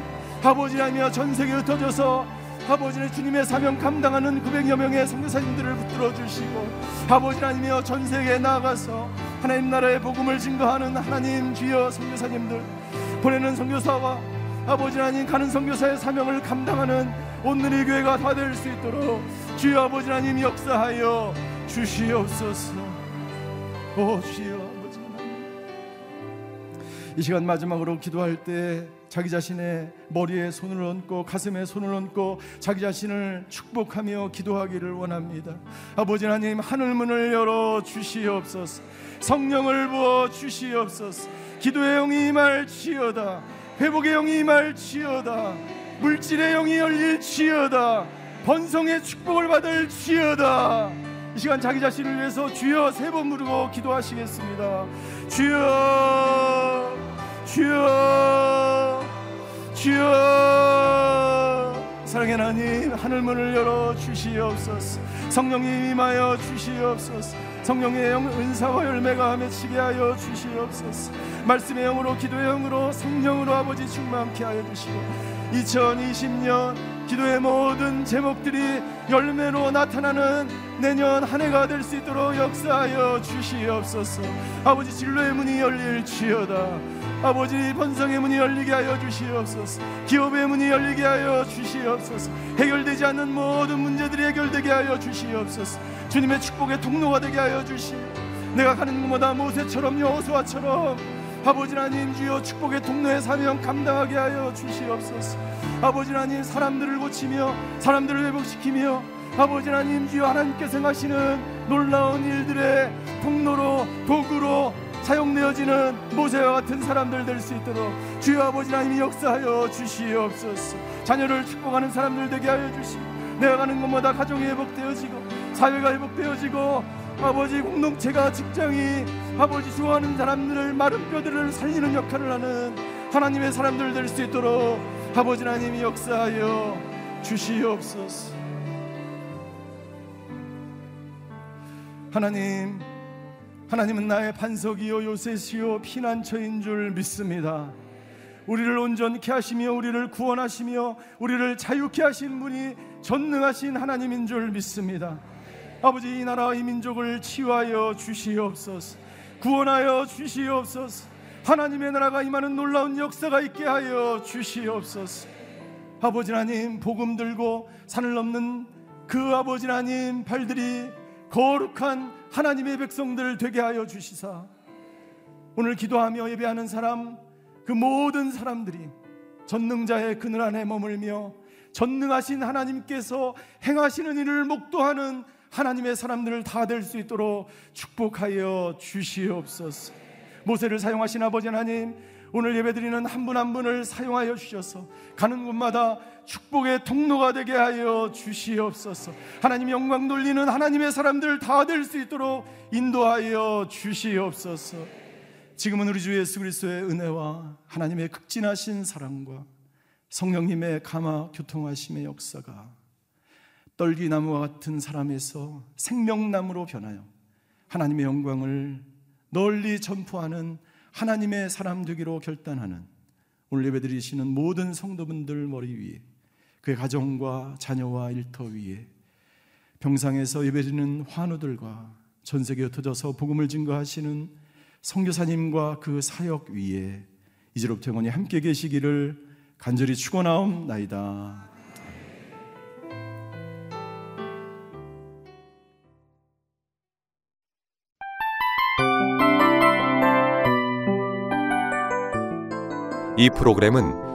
아버지 하나님이여 전 세계에 흩어져서 아버지는 주님의 사명 감당하는 900여 명의 성교사님들을 붙들어 주시고 아버지 하나님이여 전 세계에 나아가서 하나님 나라의 복음을 증거하는 하나님 주여 선교사님들 보내는 선교사와 아버지 하나님 가는 선교사의 사명을 감당하는 온누리 교회가 다 될 수 있도록 주여 아버지 하나님 역사하여 주시옵소서. 오 주여 이 시간 마지막으로 기도할 때 자기 자신의 머리에 손을 얹고 가슴에 손을 얹고 자기 자신을 축복하며 기도하기를 원합니다. 아버지 하나님 하늘 문을 열어 주시옵소서. 성령을 부어 주시옵소서. 기도의 영이 임할지어다. 회복의 영이 임할지어다. 물질의 영이 열릴지어다. 번성의 축복을 받을지어다. 이 시간 자기 자신을 위해서 주여 세 번 부르고 기도하시겠습니다. 주여 주여 주여. 사랑의 하나님 하늘 문을 열어 주시옵소서. 성령님 임하여 주시옵소서. 성령의 영 은사와 열매가 맺히게 하여 주시옵소서. 말씀의 영으로 기도의 영으로 성령으로 아버지 충만케 하여 주시고 2020년 기도의 모든 제목들이 열매로 나타나는 내년 한 해가 될 수 있도록 역사하여 주시옵소서. 아버지 진로의 문이 열릴 지어다 아버지 번성의 문이 열리게 하여 주시옵소서. 기업의 문이 열리게 하여 주시옵소서. 해결되지 않는 모든 문제들이 해결되게 하여 주시옵소서. 주님의 축복의 통로가 되게 하여 주시오. 내가 가는 곳마다 모세처럼 여호수아처럼 아버지 하나님 주여 축복의 통로의 사명 감당하게 하여 주시옵소서. 아버지 하나님 사람들을 고치며 사람들을 회복시키며 아버지 하나님 주여 하나님께서 하시는 놀라운 일들의 통로로 도구로 사용되어지는 모세와 같은 사람들 될 수 있도록 주여 아버지 하나님이 역사하여 주시옵소서. 자녀를 축복하는 사람들 되게 하여 주시고 내가 가는 곳마다 가정이 회복되어지고 사회가 회복되어지고 아버지 공동체가 직장이 아버지 좋아하는 사람들을 마른 뼈들을 살리는 역할을 하는 하나님의 사람들 될 수 있도록 아버지 하나님이 역사하여 주시옵소서. 하나님 하나님은 나의 반석이요 요새시요 피난처인 줄 믿습니다. 우리를 온전케 하시며 우리를 구원하시며 우리를 자유케 하신 분이 전능하신 하나님인 줄 믿습니다. 아버지 이 나라 이 민족을 치유하여 주시옵소서. 구원하여 주시옵소서. 하나님의 나라가 임하는 놀라운 역사가 있게 하여 주시옵소서. 아버지 하나님 복음 들고 산을 넘는 그 아버지 하나님 발들이 거룩한 하나님의 백성들 되게 하여 주시사 오늘 기도하며 예배하는 사람 그 모든 사람들이 전능자의 그늘 안에 머물며 전능하신 하나님께서 행하시는 일을 목도하는 하나님의 사람들을 다 될 수 있도록 축복하여 주시옵소서. 모세를 사용하신 아버지 하나님, 오늘 예배드리는 한 분한 분을 사용하여 주셔서 가는 곳마다 축복의 통로가 되게 하여 주시옵소서. 하나님 영광 돌리는 하나님의 사람들 다 될 수 있도록 인도하여 주시옵소서. 지금은 우리 주 예수 그리스도의 은혜와 하나님의 극진하신 사랑과 성령님의 감화 교통하심의 역사가 떨기나무와 같은 사람에서 생명나무로 변하여 하나님의 영광을 널리 전포하는 하나님의 사람 되기로 결단하는 오늘 예배드리시는 모든 성도분들 머리 위에 그의 가정과 자녀와 일터 위에 병상에서 예배드리는 환우들과 전 세계에 흩어져서 복음을 증거하시는 성교사님과 그 사역 위에 이제로부터 영원히 함께 계시기를 간절히 축원하옵나이다. 이 프로그램은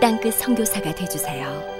땅끝 선교사가 되주세요